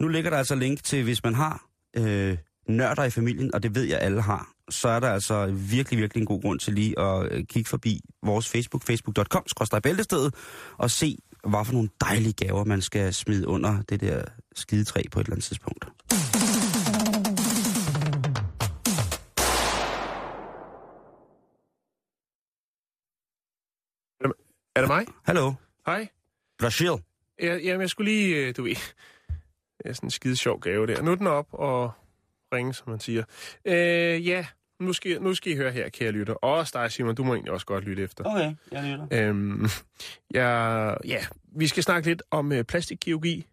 nu ligger der altså link til, hvis man har øh, nørder i familien, og det ved jeg alle har, så er der altså virkelig, virkelig en god grund til lige at øh, kigge forbi vores Facebook, facebook.com, bæltestedet, og se, hvad for nogle dejlige gaver, man skal smide under det der skidetræ på et eller andet tidspunkt. Er det mig? Hallo, Hej. Brasil. Jeg, jamen, jeg skulle lige, øh, du ved, det er sådan en skide sjov gave der. Nu er den op og ringe, som man siger. Øh, ja, nu skal, nu skal I høre her, kære lytter. Og også dig, Simon, du må egentlig også godt lytte efter. Okay, jeg lytter. Øhm, ja, ja, vi skal snakke lidt om øh, plastikkirurgi.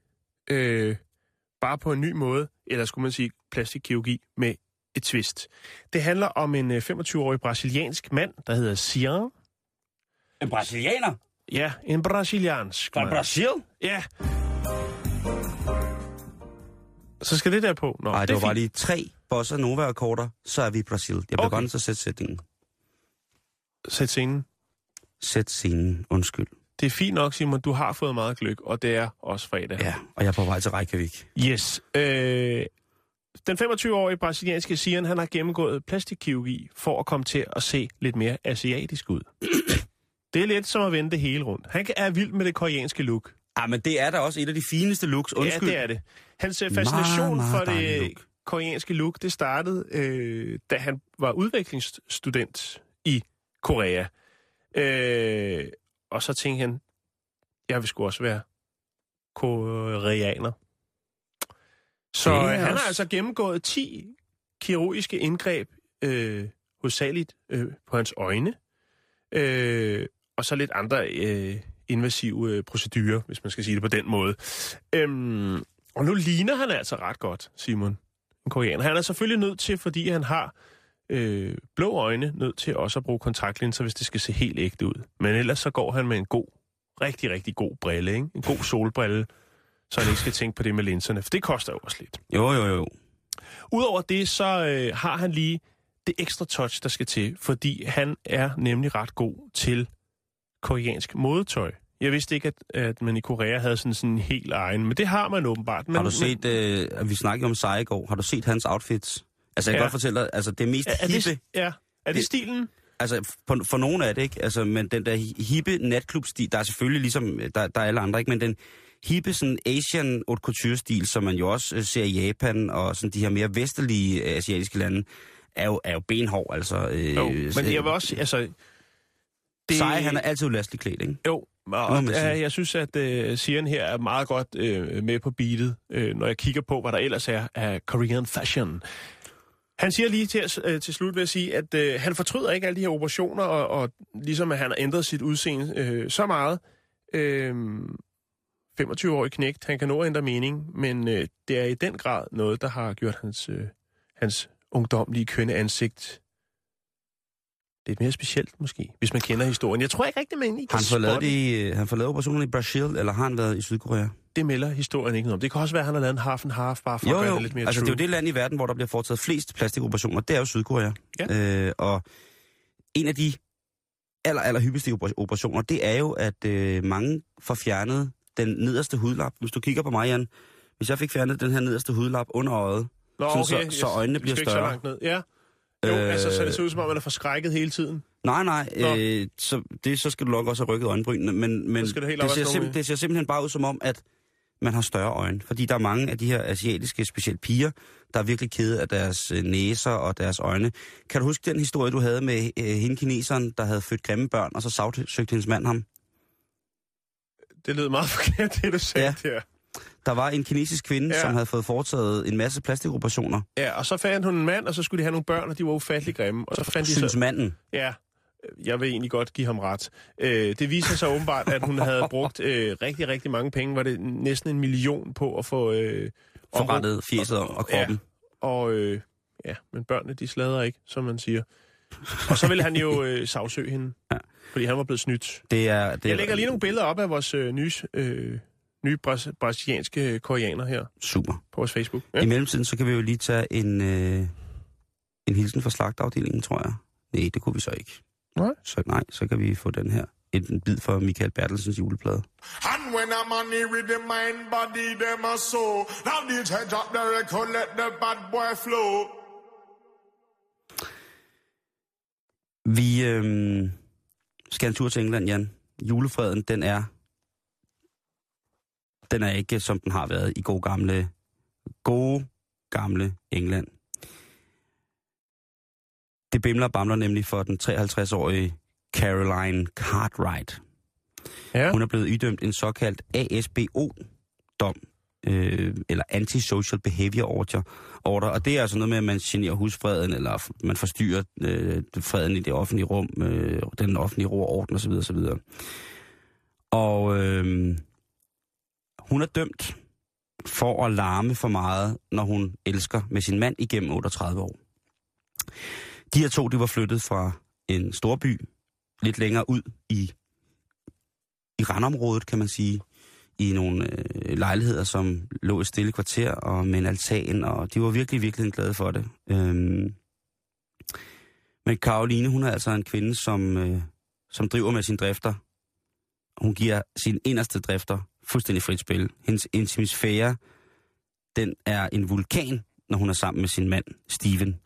Øh, bare på en ny måde, eller skulle man sige plastikkirurgi med et twist. Det handler om en øh, 25-årig brasiliansk mand, der hedder Cian. En brasilianer? Ja, en brasiliansk Fra. Brasil? Ja. Så skal det der på. Nå, Nej, det, var bare lige tre bossa nova akkorder, så er vi i Brasil. Jeg bliver Okay. godt til at sætte sætningen. Sæt scenen. Sæt scenen, undskyld. Det er fint nok, Simon. Du har fået meget gløk, og det er også fredag. Ja, og jeg er på vej til Reykjavik. Yes. Øh, den 25-årige brasilianske Sian, han har gennemgået plastikkirurgi for at komme til at se lidt mere asiatisk ud. det er lidt som at vende det hele rundt. Han er vild med det koreanske look. Ah, men det er da også et af de fineste looks. Undskyld. Ja, det er det. Hans fascination Meget, meget for det look. koreanske look, det startede, øh, da han var udviklingsstudent i Korea. Øh, og så tænkte han, jeg vil sgu også være koreaner. Så øh, han også- har altså gennemgået 10 kirurgiske indgreb, øh, hovedsageligt øh, på hans øjne, øh, og så lidt andre øh, invasive øh, procedurer, hvis man skal sige det på den måde. Øhm, og nu ligner han altså ret godt, Simon, en koreaner. Han er selvfølgelig nødt til, fordi han har øh, blå øjne, nødt til også at bruge kontaktlinser, hvis det skal se helt ægte ud. Men ellers så går han med en god, rigtig, rigtig god brille, ikke? En god solbrille, så han ikke skal tænke på det med linserne, for det koster jo også lidt. Jo, jo, jo. Udover det, så øh, har han lige det ekstra touch, der skal til, fordi han er nemlig ret god til koreansk modetøj. Jeg vidste ikke, at, at man i Korea havde sådan, sådan en helt egen, men det har man åbenbart. Men, Har du set, øh, at vi snakkede om Sai i går, har du set hans outfits? Altså, jeg kan Ja. godt fortælle dig, altså det mest er, er, hippe, det, ja, er det, Det- stilen? altså for, for nogen er det ikke, altså, men den der hi- hippe natklubstil, der er selvfølgelig ligesom, der, der er alle andre, ikke, men den hippe sådan Asian haute couture stil, som man jo også øh, ser i Japan og sådan de her mere vestlige øh, asiatiske lande, er jo, er jo benhård, altså. Øh, Jo, men jeg vil også, altså... Det... Sai, han er altid ulasteligt klædt, ikke? Jo, og, ja, jeg synes, at uh, Sian her er meget godt uh, med på beatet, uh, når jeg kigger på, hvad der ellers er af Korean fashion. Han siger lige til, uh, til slut ved at sige, at uh, han fortryder ikke alle de her operationer, og, og ligesom at han har ændret sit udseende uh, så meget. Uh, 25-årig knægt, han kan nå at ændre mening, men uh, det er i den grad noget, der har gjort hans, uh, hans ungdomlige kønne ansigt lidt mere specielt måske, hvis man kender historien. Jeg tror ikke rigtig, man kan han fået lavet, i, han får lavet operationen i Brasil, eller har han været i Sydkorea? det melder historien ikke noget om. Det kan også være, at han har lavet en half and half, bare for Jo, at gøre jo. det lidt mere altså true. det er jo det land i verden, hvor der bliver foretaget flest plastikoperationer. Det er jo Sydkorea. Ja. Øh, og en af de aller, aller hyppigste oper- operationer, det er jo, at øh, mange får fjernet den nederste hudlap. Hvis du kigger på mig, Jan. Hvis jeg fik fjernet den her nederste hudlap under øjet, Nå, sådan så- så øjnene bliver ikke større. Så langt ned. Ja. Jo, Øh, altså, så det ser ud som om, man er forskrækket hele tiden. Nej, nej, Nå. øh, så, det, så skal du nok også have rykket øjenbrynene, men, men det helt det, ser simp- det ser simpelthen bare ud som om, at man har større øjne. Fordi der er mange af de her asiatiske, specielt piger, der er virkelig kede af deres øh, næser og deres øjne. Kan du huske den historie, du havde med øh, hende kineseren, der havde født grimme børn, og så sagsøgte hendes mand ham? Det lød meget forkert, det du sagde ja. der. Der var en kinesisk kvinde, Ja. som havde fået foretaget en masse plastikoperationer. Ja, og så fandt hun en mand, og så skulle de have nogle børn, og de var ufattelig grimme. Og så fandt de Synes så... manden. Ja, jeg vil egentlig godt give ham ret. Øh, det viser sig åbenbart, at hun havde brugt øh, rigtig, rigtig mange penge. Var det næsten en million på at få... Øh, Forrettet fjeset om og kroppen. Ja, og øh, ja, men børnene, de slader ikke, som man siger. Og så ville han jo øh, sagsøge hende, Ja. fordi han var blevet snydt. Det er, det Jeg er lægger lige nogle billeder op af vores øh, nye, øh, nye bras- brasilianske koreaner her super. på vores Facebook. Ja. I mellemtiden, så kan vi jo lige tage en, øh, en hilsen fra slagtafdelingen, tror jeg. Nej, det kunne vi så ikke. Nej. Så nej, så kan vi få den her. En, en bid fra Michael Bertelsens juleplade. And when a money with the mind, body, them a soul. Now DJ drop the record, let the bad boy flow. Vi øh, skal en tur til England, Jan. Julefreden, den er, den er ikke, som den har været i gode gamle, gode gamle England. Det bimler bamler nemlig for den 53-årige Caroline Cartwright. Ja. Hun er blevet idømt en såkaldt ASBO-dom, øh, eller Antisocial Behavior Order, order, og det er altså noget med, at man generer husfreden, eller man forstyrrer øh, freden i det offentlige rum, øh, den offentlige ro og orden osv. osv. Og øh, hun er dømt for at larme for meget, når hun elsker med sin mand igennem 38 år. De her to, de var flyttet fra en storby lidt længere ud i, i randområdet, kan man sige, i nogle øh, lejligheder, som lå i et stille kvarter og med en altan, og de var virkelig, virkelig glade for det. Øhm, men Karoline, hun er altså en kvinde, som, øh, som driver med sine drifter. Hun giver sine inderste drifter fuldstændig frit spil. Hendes intimisfære, den er en vulkan, når hun er sammen med sin mand, Steven.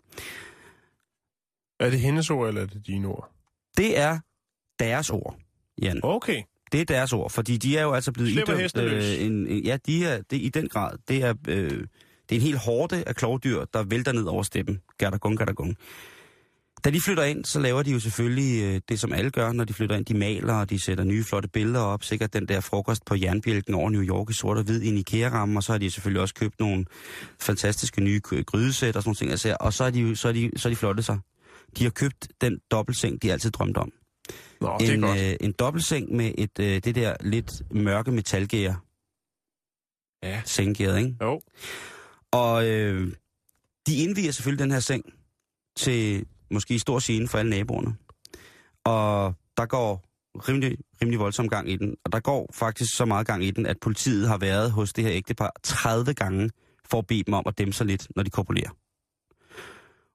Er det hendes ord, eller er det dine ord? Det er deres ord, Jan. Okay. Det er deres ord, fordi de er jo altså blevet Slipper idømt... løs. en, en, ja, de er det, i den grad. Det er, øh, det er en hel hårde af klovdyr, der vælter ned over steppen. Gerdagung, gerdagung. Da de flytter ind, så laver de jo selvfølgelig øh, det, som alle gør, når de flytter ind. De maler, og de sætter nye flotte billeder op. Sikkert den der frokost på jernbjælken over New York i sort og hvid i en IKEA-ramme. Og så har de selvfølgelig også købt nogle fantastiske nye gry- grydesæt og sådan nogle ting. Altså, og så er, de, så, er de, så er de flotte sig. De har købt den dobbeltseng, de altid drømte om Nå, det er en, godt. øh, en dobbeltseng med et, øh, det der lidt mørke metalgær. Ja. Senggæret, ikke? Jo. Og øh, de indviger selvfølgelig den her seng til måske i stor scene for alle naboerne. Og der går rimelig, rimelig voldsom gang i den. Og der går faktisk så meget gang i den, at politiet har været hos det her ægtepar 30 gange for at bede dem om at dæmme sig lidt, når de kopulerer.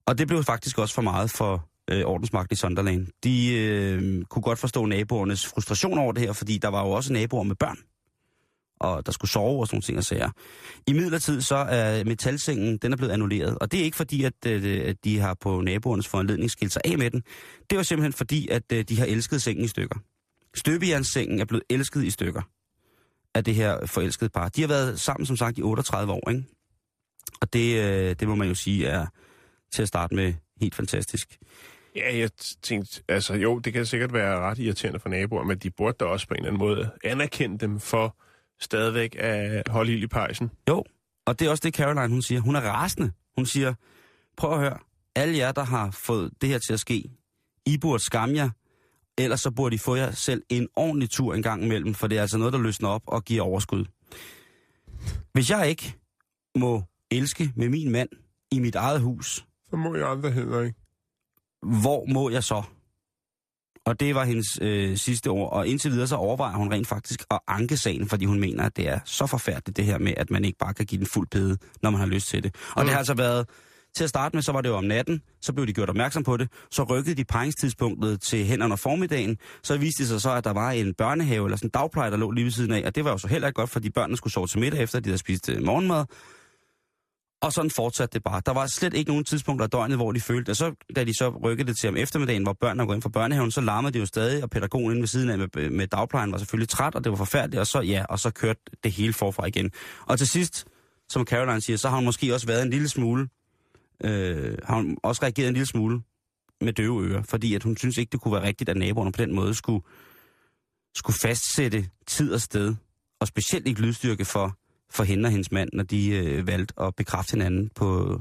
Og det blev faktisk også for meget for øh, ordensmagten i Sunderland. De øh, kunne godt forstå naboernes frustration over det her, fordi der var jo også naboer med børn, og der skulle sove og sådan nogle ting og sager. I midlertid så er metalsengen, den er blevet annulleret, og det er ikke fordi, at, øh, at de har på naboernes foranledning skilt sig af med den. Det var simpelthen fordi, at øh, de har elsket sengen i stykker. Støbejernssengen er blevet elsket i stykker af det her forelskede par. De har været sammen, som sagt, i 38 år, ikke? Og det, øh, det må man jo sige er til at starte med helt fantastisk. Ja, jeg tænkte, altså jo, det kan sikkert være ret irriterende for naboer, men de burde da også på en eller anden måde anerkende dem for stadigvæk at holde ild i pejsen. Jo, og det er også det, Caroline hun siger. Hun er rasende. Hun siger, prøv at høre, alle jer, der har fået det her til at ske, I burde skamme jer, ellers så burde I få jer selv en ordentlig tur en gang imellem, for det er altså noget, der løsner op og giver overskud. Hvis jeg ikke må elske med min mand i mit eget hus, Så må jeg andre heller ikke. hvor må jeg så? Og det var hendes øh, sidste ord, og indtil videre så overvejer hun rent faktisk at anke sagen, fordi hun mener, at det er så forfærdeligt det her med, at man ikke bare kan give den fuld pede, når man har lyst til det. Og mm. det har altså været, til at starte med, så var det jo om natten, så blev de gjort opmærksom på det, så rykkede de paringstidspunktet til hen under formiddagen, så viste det sig så, at der var en børnehave eller sådan en dagpleje, der lå lige ved siden af, og det var jo så heller ikke godt, fordi børnene skulle sove til middag efter, de havde spist øh, morgenmad. Og sådan fortsatte det bare. Der var slet ikke nogen tidspunkter af døgnet, hvor de følte, at så, da de så rykkede det til om eftermiddagen, hvor børnene går ind fra børnehaven, så larmede det jo stadig, og pædagogen inde ved siden af med, med dagplejen var selvfølgelig træt, og det var forfærdeligt, og så ja, og så kørte det hele forfra igen. Og til sidst, som Caroline siger, så har hun måske også været en lille smule, øh, har hun også reageret en lille smule med døve ører, fordi at hun synes ikke, det kunne være rigtigt, at naboerne på den måde skulle, skulle fastsætte tid og sted, og specielt ikke lydstyrke for, for hende og hendes mand, når de øh, valgte at bekræfte hinanden på,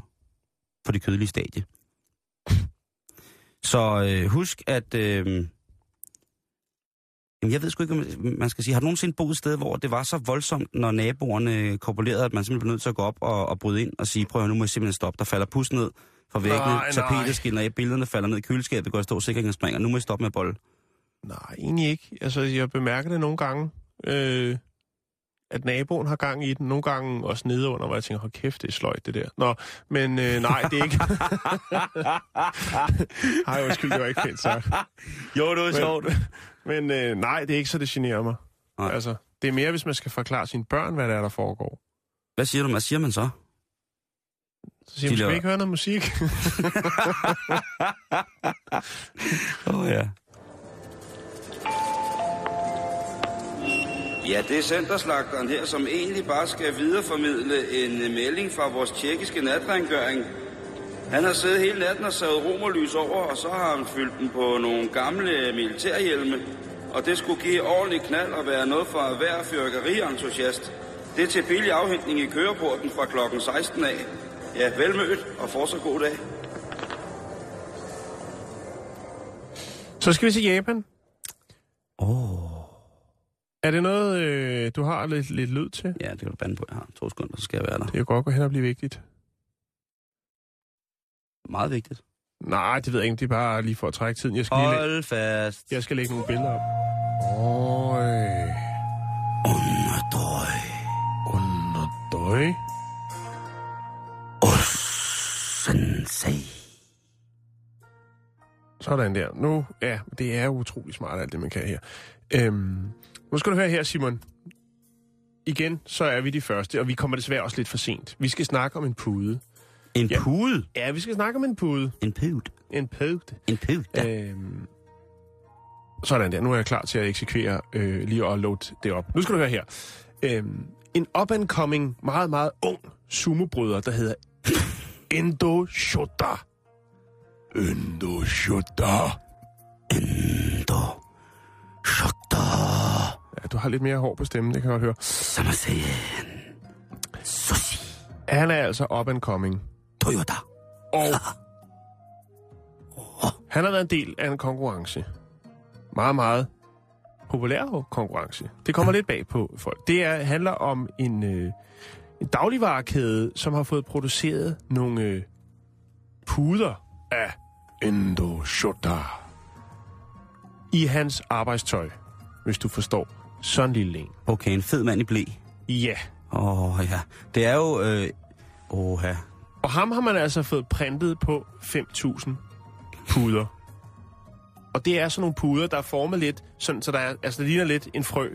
på det kødelige stadie. Så øh, husk, at... Øh, jamen jeg ved sgu ikke, hvad man skal sige. Har du nogensinde boet et sted, hvor det var så voldsomt, når naboerne korpolerede, at man simpelthen blev nødt til at gå op og, og bryde ind og sige, prøv at nu må jeg simpelthen stoppe. Der falder pus ned fra væggene, tapetet skinner af, billederne falder ned i køleskabet, går jeg stå sikringen og springer. Nu må jeg stoppe med bolle. Nej, egentlig ikke. Altså, jeg bemærker det nogle gange, øh, at naboen har gang i den. Nogle gange også nede under, hvor jeg tænker, hold kæft, det er sløjt, det der. Nå, men øh, nej, det er ikke... Ej, undskyld, det var ikke pænt sagt. Jo, det var Men, men øh, nej, det er ikke så, det generer mig. Nej. Altså, det er mere, hvis man skal forklare sine børn, hvad der er, der foregår. Hvad siger du? Hvad siger man så? Så siger man, skal vi ikke høre noget musik? Åh oh, ja. Ja, det er centerslagteren her, som egentlig bare skal videreformidle en øh, melding fra vores tjekkiske natrengøring. Han har siddet hele natten og savet romerlys over, og så har han fyldt den på nogle gamle militærhjelme. Og det skulle give ordentlig knald og være noget for hver fyrkerientusiast. Det er til billig afhentning i køreporten fra klokken 16 af. Ja, velmødt og fortsat god dag. så skal vi til Japan. Åh. Oh. Er det noget, øh, du har lidt, lidt lyd til? Ja, det kan du bande på. Jeg har to sekunder, så skal jeg være der. Det kan godt gå hen og blive vigtigt. Meget vigtigt. Nej, det ved jeg ikke. Det er bare lige for at trække tiden. Jeg skal, lige læ- Hold fast. jeg skal lægge nogle billeder op. Øj. Underdøj. Underdøj. Sensei. Sådan der. Nu, ja, det er utrolig smart, alt det, man kan her. Øhm, nu skal du høre her, Simon. Igen, så er vi de første, og vi kommer desværre også lidt for sent. Vi skal snakke om en pude. En Ja. pude. Ja, vi skal snakke om en pude. En pude. En pude. En pude. Ja. Øhm, sådan der. Nu er jeg klar til at eksekvere øh, lige og load det op. Nu skal du høre her. Øhm, en up-and-coming, meget, meget ung sumobryder, der hedder Endo Shota. Endo Shota. Endo. Shota. Ja, du har lidt mere hår på stemmen, det kan jeg godt høre. Samasen. Sushi. Han er altså up-and-coming. Toyota. Og han har været en del af en konkurrence. Meget, meget populær konkurrence. Det kommer lidt bag på folk. Det er, handler om en, øh, en dagligvarekæde, som har fået produceret nogle øh, puder af Endo Shota i hans arbejdstøj, hvis du forstår. Sådan en lille en. Okay, en fed mand i blæ. Ja. Åh, oh, ja. Det er jo... Øh... Åh, ja. Og ham har man altså fået printet på 5.000 puder. Og det er sådan nogle puder, der er formet lidt, sådan, så der, er, altså, det ligner lidt en frø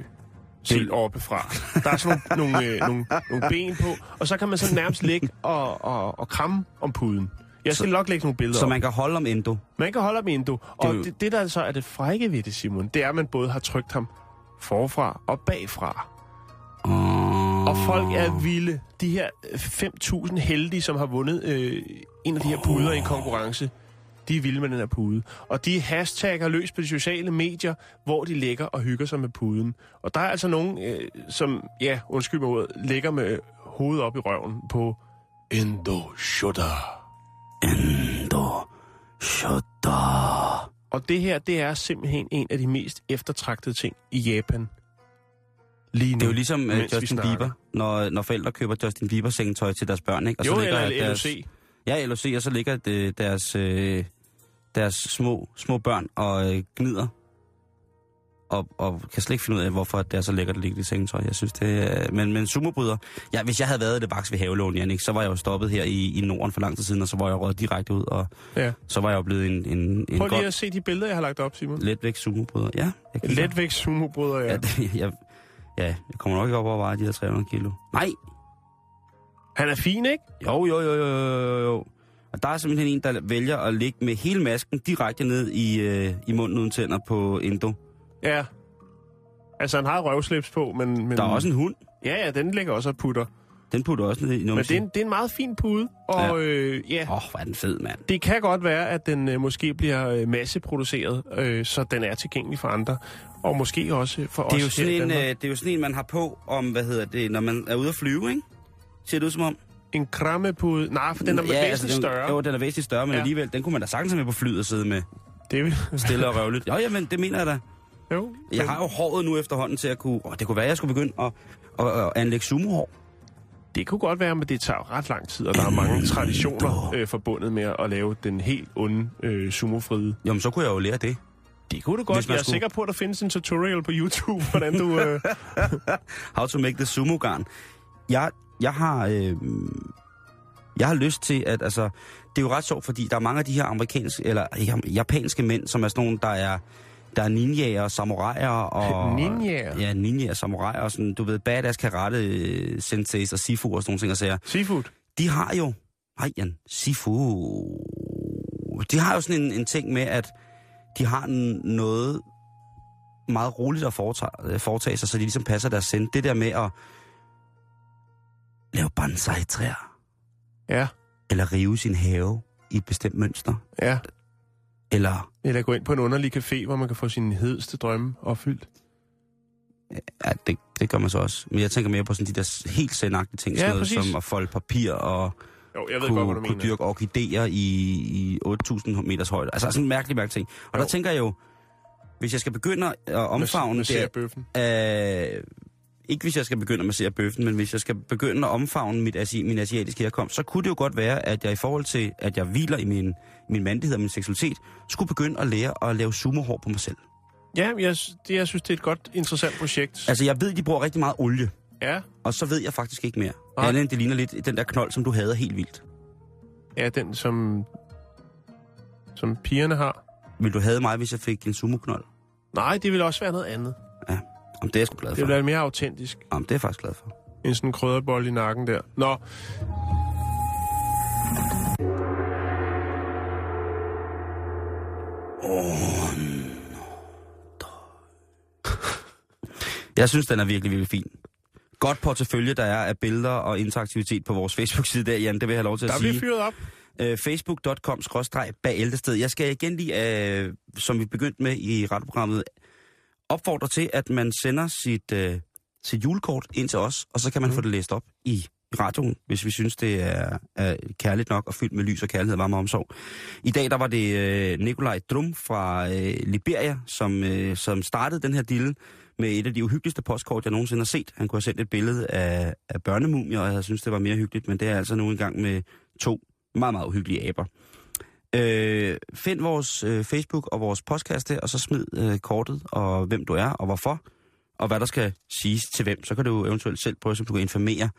til oppefra. Der er sådan nogle, nogle, øh, nogle, nogle ben på, og så kan man så nærmest ligge og, og, og kramme om puden. Jeg skal Så- nok lægge nogle billeder Så op. man kan holde om endo. Man kan holde op i Indo. Og Det det, det, der så er det frække ved det, Simon, det er, at man både har trykt ham forfra og bagfra. Oh. Og folk er vilde. De her øh, 5.000 heldige, som har vundet øh, en af de her puder i en konkurrence, de er vilde med den her pude. Og de hashtagger løs på de sociale medier, hvor de ligger og hygger sig med puden. Og der er altså nogen, øh, som, ja, undskyld mig ordet, ligger med hovedet op i røven på Indo Shota. Endo. Shota. Og det her, det er simpelthen en af de mest eftertragtede ting i Japan. Lige nu, Det er jo ligesom uh, Justin. Bieber, når, når forældre køber Justin Bieber sengetøj til deres børn, ikke? Og Jo, så ligger eller deres, LOC. Ja, LOC, og så ligger det, deres, øh, deres små, små børn og øh, gnider og, og kan slet ikke finde ud af, hvorfor det er så lækkert at ligge i sengetøj. Jeg synes, det er... Men, men sumobryder... Ja, hvis jeg havde været i det baks ved havelån, Jannik, så var jeg jo stoppet her i, i Norden for lang tid siden, og så var jeg røget direkte ud, og Ja. så var jeg jo blevet en, en, en Prøv lige godt at se de billeder, jeg har lagt op, Simon. letvægt sumobryder. Ja. Letvægt sumobryder, ja. Ja, det, jeg, ja, jeg kommer nok ikke op over at veje de her 300 kilo. Nej! Han er fin, ikke? Jo, jo, jo, jo, jo, jo. Og der er simpelthen en, der vælger at ligge med hele masken direkte ned i, øh, i munden uden tænder på Indo. Ja. Altså, han har røvslips på, men... men... Der er også en hund. Ja, ja, den ligger også og putter. Den putter også ned i Men numsen. det er, en, det er en meget fin pude, og Ja. øh, ja Åh, oh, hvor er den fed, mand. det kan godt være, at den øh, måske bliver øh, masseproduceret, øh, så den er tilgængelig for andre, og måske også for Det er, jo os her sådan en, øh, det er jo sådan en, man har på, om, hvad hedder det, når man er ude at flyve, ikke? Ser det ud som om? En krammepude. Nej, for den er ja, væsentligt altså, den, større. Jo, den er væsentligt større, men ja. alligevel, den kunne man da sagtens have med på flyet og sidde med. Det vil... Stille og røvligt. Jo, jamen, det mener jeg da. Jo. Jeg har jo håret nu efterhånden til at kunne... Åh, det kunne være, at jeg skulle begynde at, at, at anlægge sumohår. Det kunne godt være, men det tager ret lang tid, og der er mange traditioner øh, forbundet med at lave den helt onde øh, sumofride. Jamen, så kunne jeg jo lære det. Det kunne du godt. Jeg er skulle- sikker på, at der findes en tutorial på YouTube, hvordan du... Øh... How to make the sumo-garn. Jeg, jeg har... Øh, jeg har lyst til, at altså... Det er jo ret sjovt, fordi der er mange af de her amerikanske, eller japanske mænd, som er sådan nogle, der er, der er ninjaer, samuraier og... Ninjaer? Ja, ninjaer, samuraier og sådan, du ved, badass karate øh, senseis og sifu og sådan nogle ting, og sager. Seafood. De har jo... Nej, Jan, sifu... De har jo sådan en, en ting med, at de har en, noget meget roligt at foretage, øh, foretage sig, så de ligesom passer deres sind. Det der med at lave bonsai-træer, Ja, eller rive sin have i et bestemt mønster, ja. eller Eller gå ind på en underlig café, hvor man kan få sine hedeste drømme opfyldt. ja, det, det gør man så også. Men jeg tænker mere på sådan de der helt sendagtige ting, Ja, sådan noget, præcis. som at folde papir og Jo, jeg ved kunne, godt, hvad du kunne dyrke orkideer i, i 8.000 meters højde. Altså sådan en mærkelig, mærkelig ting. Og Jo. der tænker jeg jo, hvis jeg skal begynde at omfavne det, bøffen. Øh, ikke hvis jeg skal begynde at massere bøffen, men hvis jeg skal begynde at omfavne mit, asi, min asiatiske herkomst, så kunne det jo godt være, at jeg i forhold til, at jeg hviler i min, min mandighed og min seksualitet, skulle begynde at lære at lave sumohår på mig selv. Ja, jeg, det, jeg synes, det er et godt, interessant projekt. Altså, jeg ved, de bruger rigtig meget olie, Ja, og så ved jeg faktisk ikke mere. Nej. Andet end det ligner lidt den der knold, som du havde helt vildt. ja, den som, som pigerne har. Vil du have mig, hvis jeg fik en sumoknold? Nej, det vil også være noget andet. Ja, om det er jeg sgu glad Det for. vil være mere autentisk, Om det er jeg faktisk glad for. end sådan en krydderbold i nakken der. Nå, Jeg synes, den er virkelig, virkelig fin. Godt portefølje, der er af billeder og interaktivitet på vores Facebook-side der, Jan. Det vil jeg have lov til at der sige. bliver fyret op. øh, facebook.com bageltested. Jeg skal igen lige, øh, som vi begyndte med i radioprogrammet, opfordre til, at man sender sit, øh, sit julekort ind til os, og så kan man mm. få det læst op i radioen, hvis vi synes, det er, er kærligt nok og fyldt med lys og kærlighed og varme og omsorg. I dag der var det øh, Nikolaj Drum fra øh, Liberia, som, øh, som startede den her dille med et af de uhyggeligste postkort, jeg nogensinde har set. Han kunne have sendt et billede af, af børnemumier, og jeg synes, det var mere hyggeligt, men det er altså nu engang med to meget, meget uhyggelige aber. Øh, find vores øh, Facebook og vores podcast og så smid øh, kortet, og hvem du er, og hvorfor, og hvad der skal siges til hvem. Så kan du eventuelt selv prøve, så du kan informere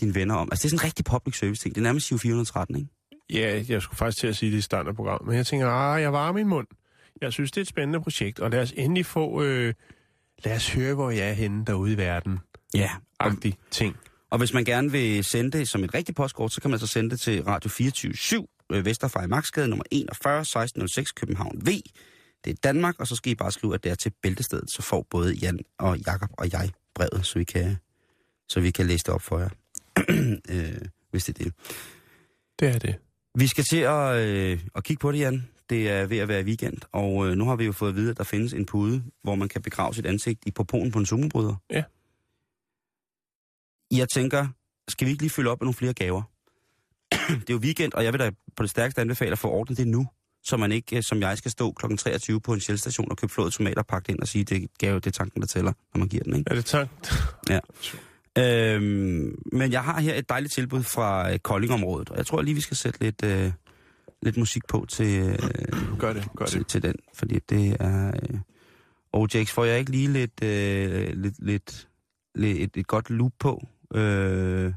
dine venner om. Altså, det er sådan en rigtig public service ting. Det er nærmest SIV 413, ikke? Ja, jeg skulle faktisk til at sige det i starten af programmet, men jeg tænker, ah, jeg varmer min mund. Jeg synes, det er et spændende projekt, og lad os endelig få... Øh, lad os høre, hvor jeg er henne derude i verden. Ja. Agtig ting. og hvis man gerne vil sende det som et rigtigt postkort, så kan man så sende det til Radio 24 7 Vesterfrej Magtsgade nummer 41 1606 København V. Det er Danmark, og så skal I bare skrive, at det er til bæltestedet, så får både Jan og Jakob og jeg brevet, så vi kan, så vi kan læse det op for jer, øh, hvis det er det. Det er det. Vi skal til at, øh, at kigge på det, Jan. Det er ved at være weekend, og øh, nu har vi jo fået at vide, at der findes en pude, hvor man kan begrave sit ansigt i poponen på en sumobryder. Ja. Jeg tænker, skal vi ikke lige følge op med nogle flere gaver? det er jo weekend, og jeg vil da på det stærkeste anbefale at få ordnet det nu, så man ikke, øh, som jeg, skal stå kl. 23 på en shellstation og købe flåede tomater og pakke det ind og sige, det er gave, det er tanken, der tæller, når man giver den, ikke? Er det tankt? Ja. Øhm, men jeg har her et dejligt tilbud fra øh, Koldingområdet, og jeg tror lige, vi skal sætte lidt, øh, lidt musik på til, øh, Gør det, gør til, det. til den, fordi det er... Øh, OJX, får jeg ikke lige lidt, øh, lidt, lidt, lidt et, et godt loop på? Øh,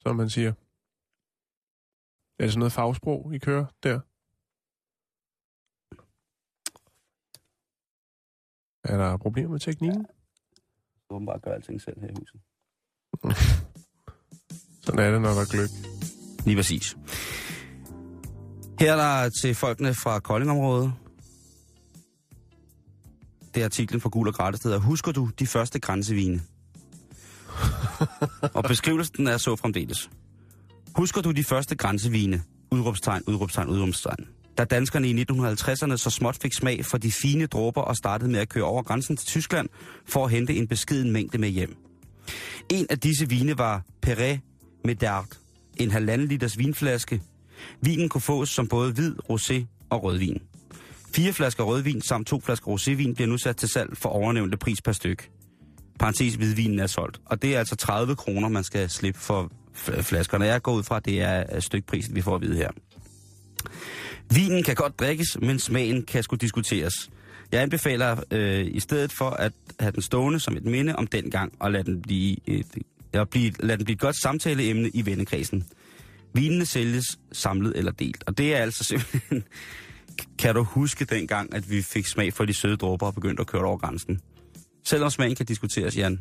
som man siger. Er det sådan noget fagsprog, I kører der? Er der problemer med teknikken? Bare gøre alting selv her i huset. Sådan er det, når der er gløk. Lige præcis. Her er der til folkene fra Koldingområdet. Det er artiklen fra Gul og Gratis, der hedder, Husker du de første grænsevine? og beskrivelsen er så fremdeles. Husker du de første grænsevine? Udråbstegn, udråbstegn, udråbstegn. Da danskerne i 1950'erne så småt fik smag for de fine dråber og startede med at køre over grænsen til Tyskland for at hente en beskeden mængde med hjem. En af disse vine var Perret Medard, en halvanden liters vinflaske. Vinen kunne fås som både hvid, rosé og rødvin. Fire flasker rødvin samt to flasker rosévin bliver nu sat til salg for overnævnte pris per styk. Parenthes hvidvinen er solgt. Og det er altså 30 kroner, man skal slippe for flaskerne. Jeg går ud fra, at det er øh, stykprisen, vi får at vide her. Vinen kan godt drikkes, men smagen kan skulle diskuteres. Jeg anbefaler øh, i stedet for at have den stående som et minde om den gang, og lade den blive et, og blive, lad den blive et godt samtaleemne i vennekredsen. Vinene sælges samlet eller delt, og det er altså simpelthen... Kan du huske dengang, at vi fik smag for de søde dråber og begyndte at køre over grænsen? Selvom smagen kan diskuteres, Jan.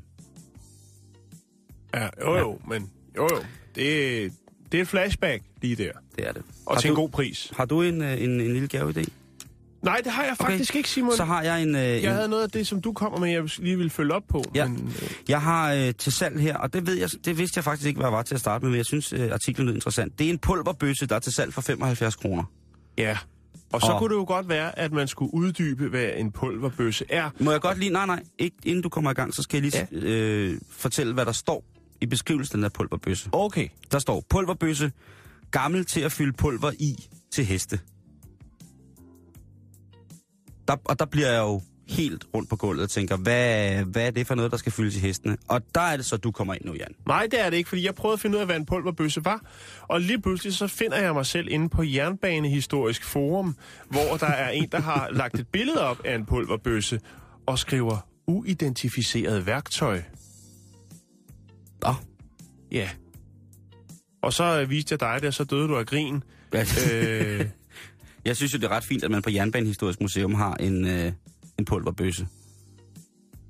Ja, jo jo, ja. men jo jo. Det, det er et flashback lige der. Det er det. Og Har til en du- god pris. Har du en, øh, en, en lille gaveidé? Nej, det har jeg faktisk Okay. ikke, Simon. Så har jeg en... Øh, Jeg en havde noget af det, som du kommer med, jeg lige vil følge op på. Ja. Men, øh, Jeg har øh, til salg her, og det, ved jeg, det vidste jeg faktisk ikke, hvad jeg var til at starte med, men jeg synes, øh, artiklen lød interessant. Det er en pulverbøsse, der er til salg for 75 kroner. ja. Og så Og- kunne det jo godt være, at man skulle uddybe, hvad en pulverbøsse er. Må jeg godt lige... Nej, nej, ikke inden du kommer i gang, så skal jeg lige ja. øh, fortælle, hvad der står i beskrivelsen af pulverbøsse. Okay. Der står, pulverbøsse, gammel til at fylde pulver i til heste. Der, og der bliver jeg jo helt rundt på gulvet og tænker, hvad, hvad er det for noget, der skal fyldes i hestene? Og der er det så, du kommer ind nu, Jan. Nej, det er det ikke, fordi jeg prøvede at finde ud af, hvad en pulverbøsse var. Og lige pludselig så finder jeg mig selv inde på Jernbanehistorisk Forum, hvor der er en, der har lagt et billede op af en pulverbøsse og skriver uidentificeret værktøj. Nå. Ja. Og så øh, viste jeg dig det, og så døde du af grin. øh, Jeg synes jo, det er ret fint, at man på Jernbanehistorisk Museum har en, øh, en pulverbøsse.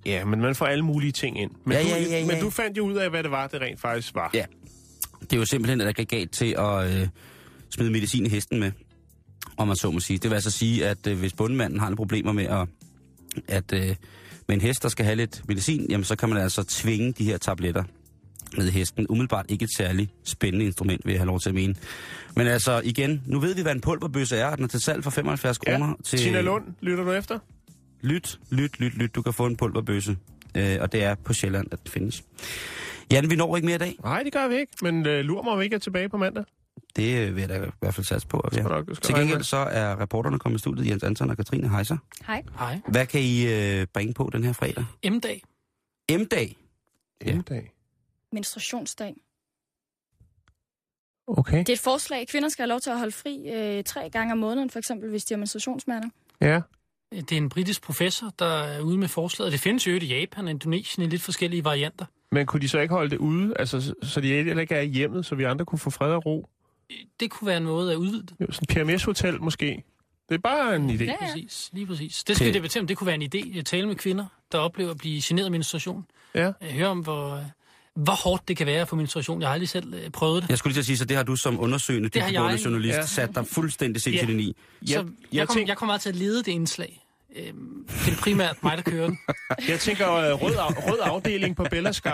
ja, men man får alle mulige ting ind. Men, Ja, du, ja, ja, ja. men du fandt jo ud af, hvad det var, det rent faktisk var. Ja. Det er jo simpelthen et aggregat til at øh, smide medicin i hesten med, om man så må sige. Det vil altså sige, at øh, hvis bundemanden har nogle problemer med at, at øh, med en hest, der skal have lidt medicin, jamen så kan man altså tvinge de her tabletter med hesten. Umiddelbart ikke et særligt spændende instrument, vil jeg have lov til at mene. Men altså igen, nu ved vi, hvad en pulverbøsse er. Den er til salg for 75 Ja. kroner. Til... Tina Lund, lytter du efter? Lyt, lyt, lyt, lyt. Du kan få en pulverbøsse. Øh, og det er på Sjælland, at det findes. Jan, vi når ikke mere i dag. Nej, det gør vi ikke, men øh, lurer mig, om vi ikke er tilbage på mandag. Det øh, vil jeg da i hvert fald satse på. At vi er. nok- Til gengæld så er reporterne kommet i studiet, Jens Anton og Katrine Heiser. Hej. Hej. Hvad kan I øh, bringe på den her fredag? M-dag. M-dag. Ja. Menstruationsdag. Okay. Det er et forslag. Kvinder skal have lov til at holde fri øh, tre gange om måneden, for eksempel hvis de har menstruationssmerter. Ja. Det er en britisk professor, der er ude med forslaget. Det findes jo i Japan og Indonesien i lidt forskellige varianter. Men kunne de så ikke holde det ude, altså, så- de heller ikke er i hjemmet, så vi andre kunne få fred og ro? Det kunne være en måde at udvide det. Jo, sådan en PMS-hotel måske. Det er bare en idé. Lige præcis, lige præcis. Det skal vi debattere, om det kunne være en idé at tale med kvinder, der oplever at blive generet af menstruation. Ja. Jeg hører om, hvor, hvor hårdt det kan være få menstruation. Jeg har aldrig selv øh, prøvet det. Jeg skulle lige til at sige, så det har du som undersøgende, Det har jeg. journalist Ja. sat dig fuldstændig sindssygt ind i. Så jeg, jeg, kom, jeg kommer meget til at lede det indslag. Øhm, det er primært mig, der kører den. Jeg tænker, øh, rød, af, rød afdeling på Bella Sky.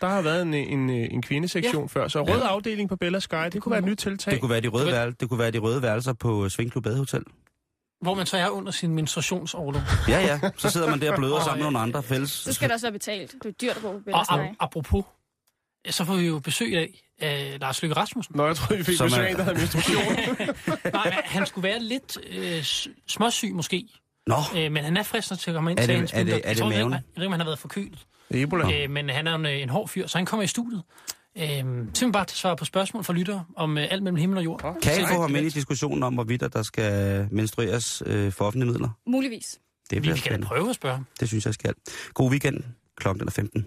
Der har været en, en, øh, en kvindesektion ja. før, så rød Ja. afdeling på Bella Sky, det, det kunne være et nyt tiltag. Det kunne være de røde, værel- det kunne være de røde værelser på Svingklub Badehotel. Hvor man så er under sin menstruationsorlov. Ja, ja. Så sidder man der og bløder Og, sammen med øh, nogle andre fælles. Så skal der også være betalt. Det er dyrt at bo på Og Bella ap- apropos, så får vi jo besøg af uh, Lars Løkke Rasmussen. Nå, jeg tror, vi fik Som besøg er- af en, der havde menstruation. Nej, han skulle være lidt øh, småsyg måske. Nå. Øh, men han er frisk nok til at komme ind Er til det- hans er det- er Jeg det ved ikke, maven? Jeg ved ikke, om han har været forkølet. Ebola. Øh, men han er en, øh, en hård fyr, så han kommer i studiet. Øh, simpelthen bare til at svare på spørgsmål fra lyttere om øh, alt mellem himmel og jord. Kan I få ham ind i diskussionen om, hvorvidt der skal menstrueres øh, for offentlige midler? Muligvis. Det Vi, kan da prøve at spørge. Det synes jeg skal. God weekend. Klokken er 15.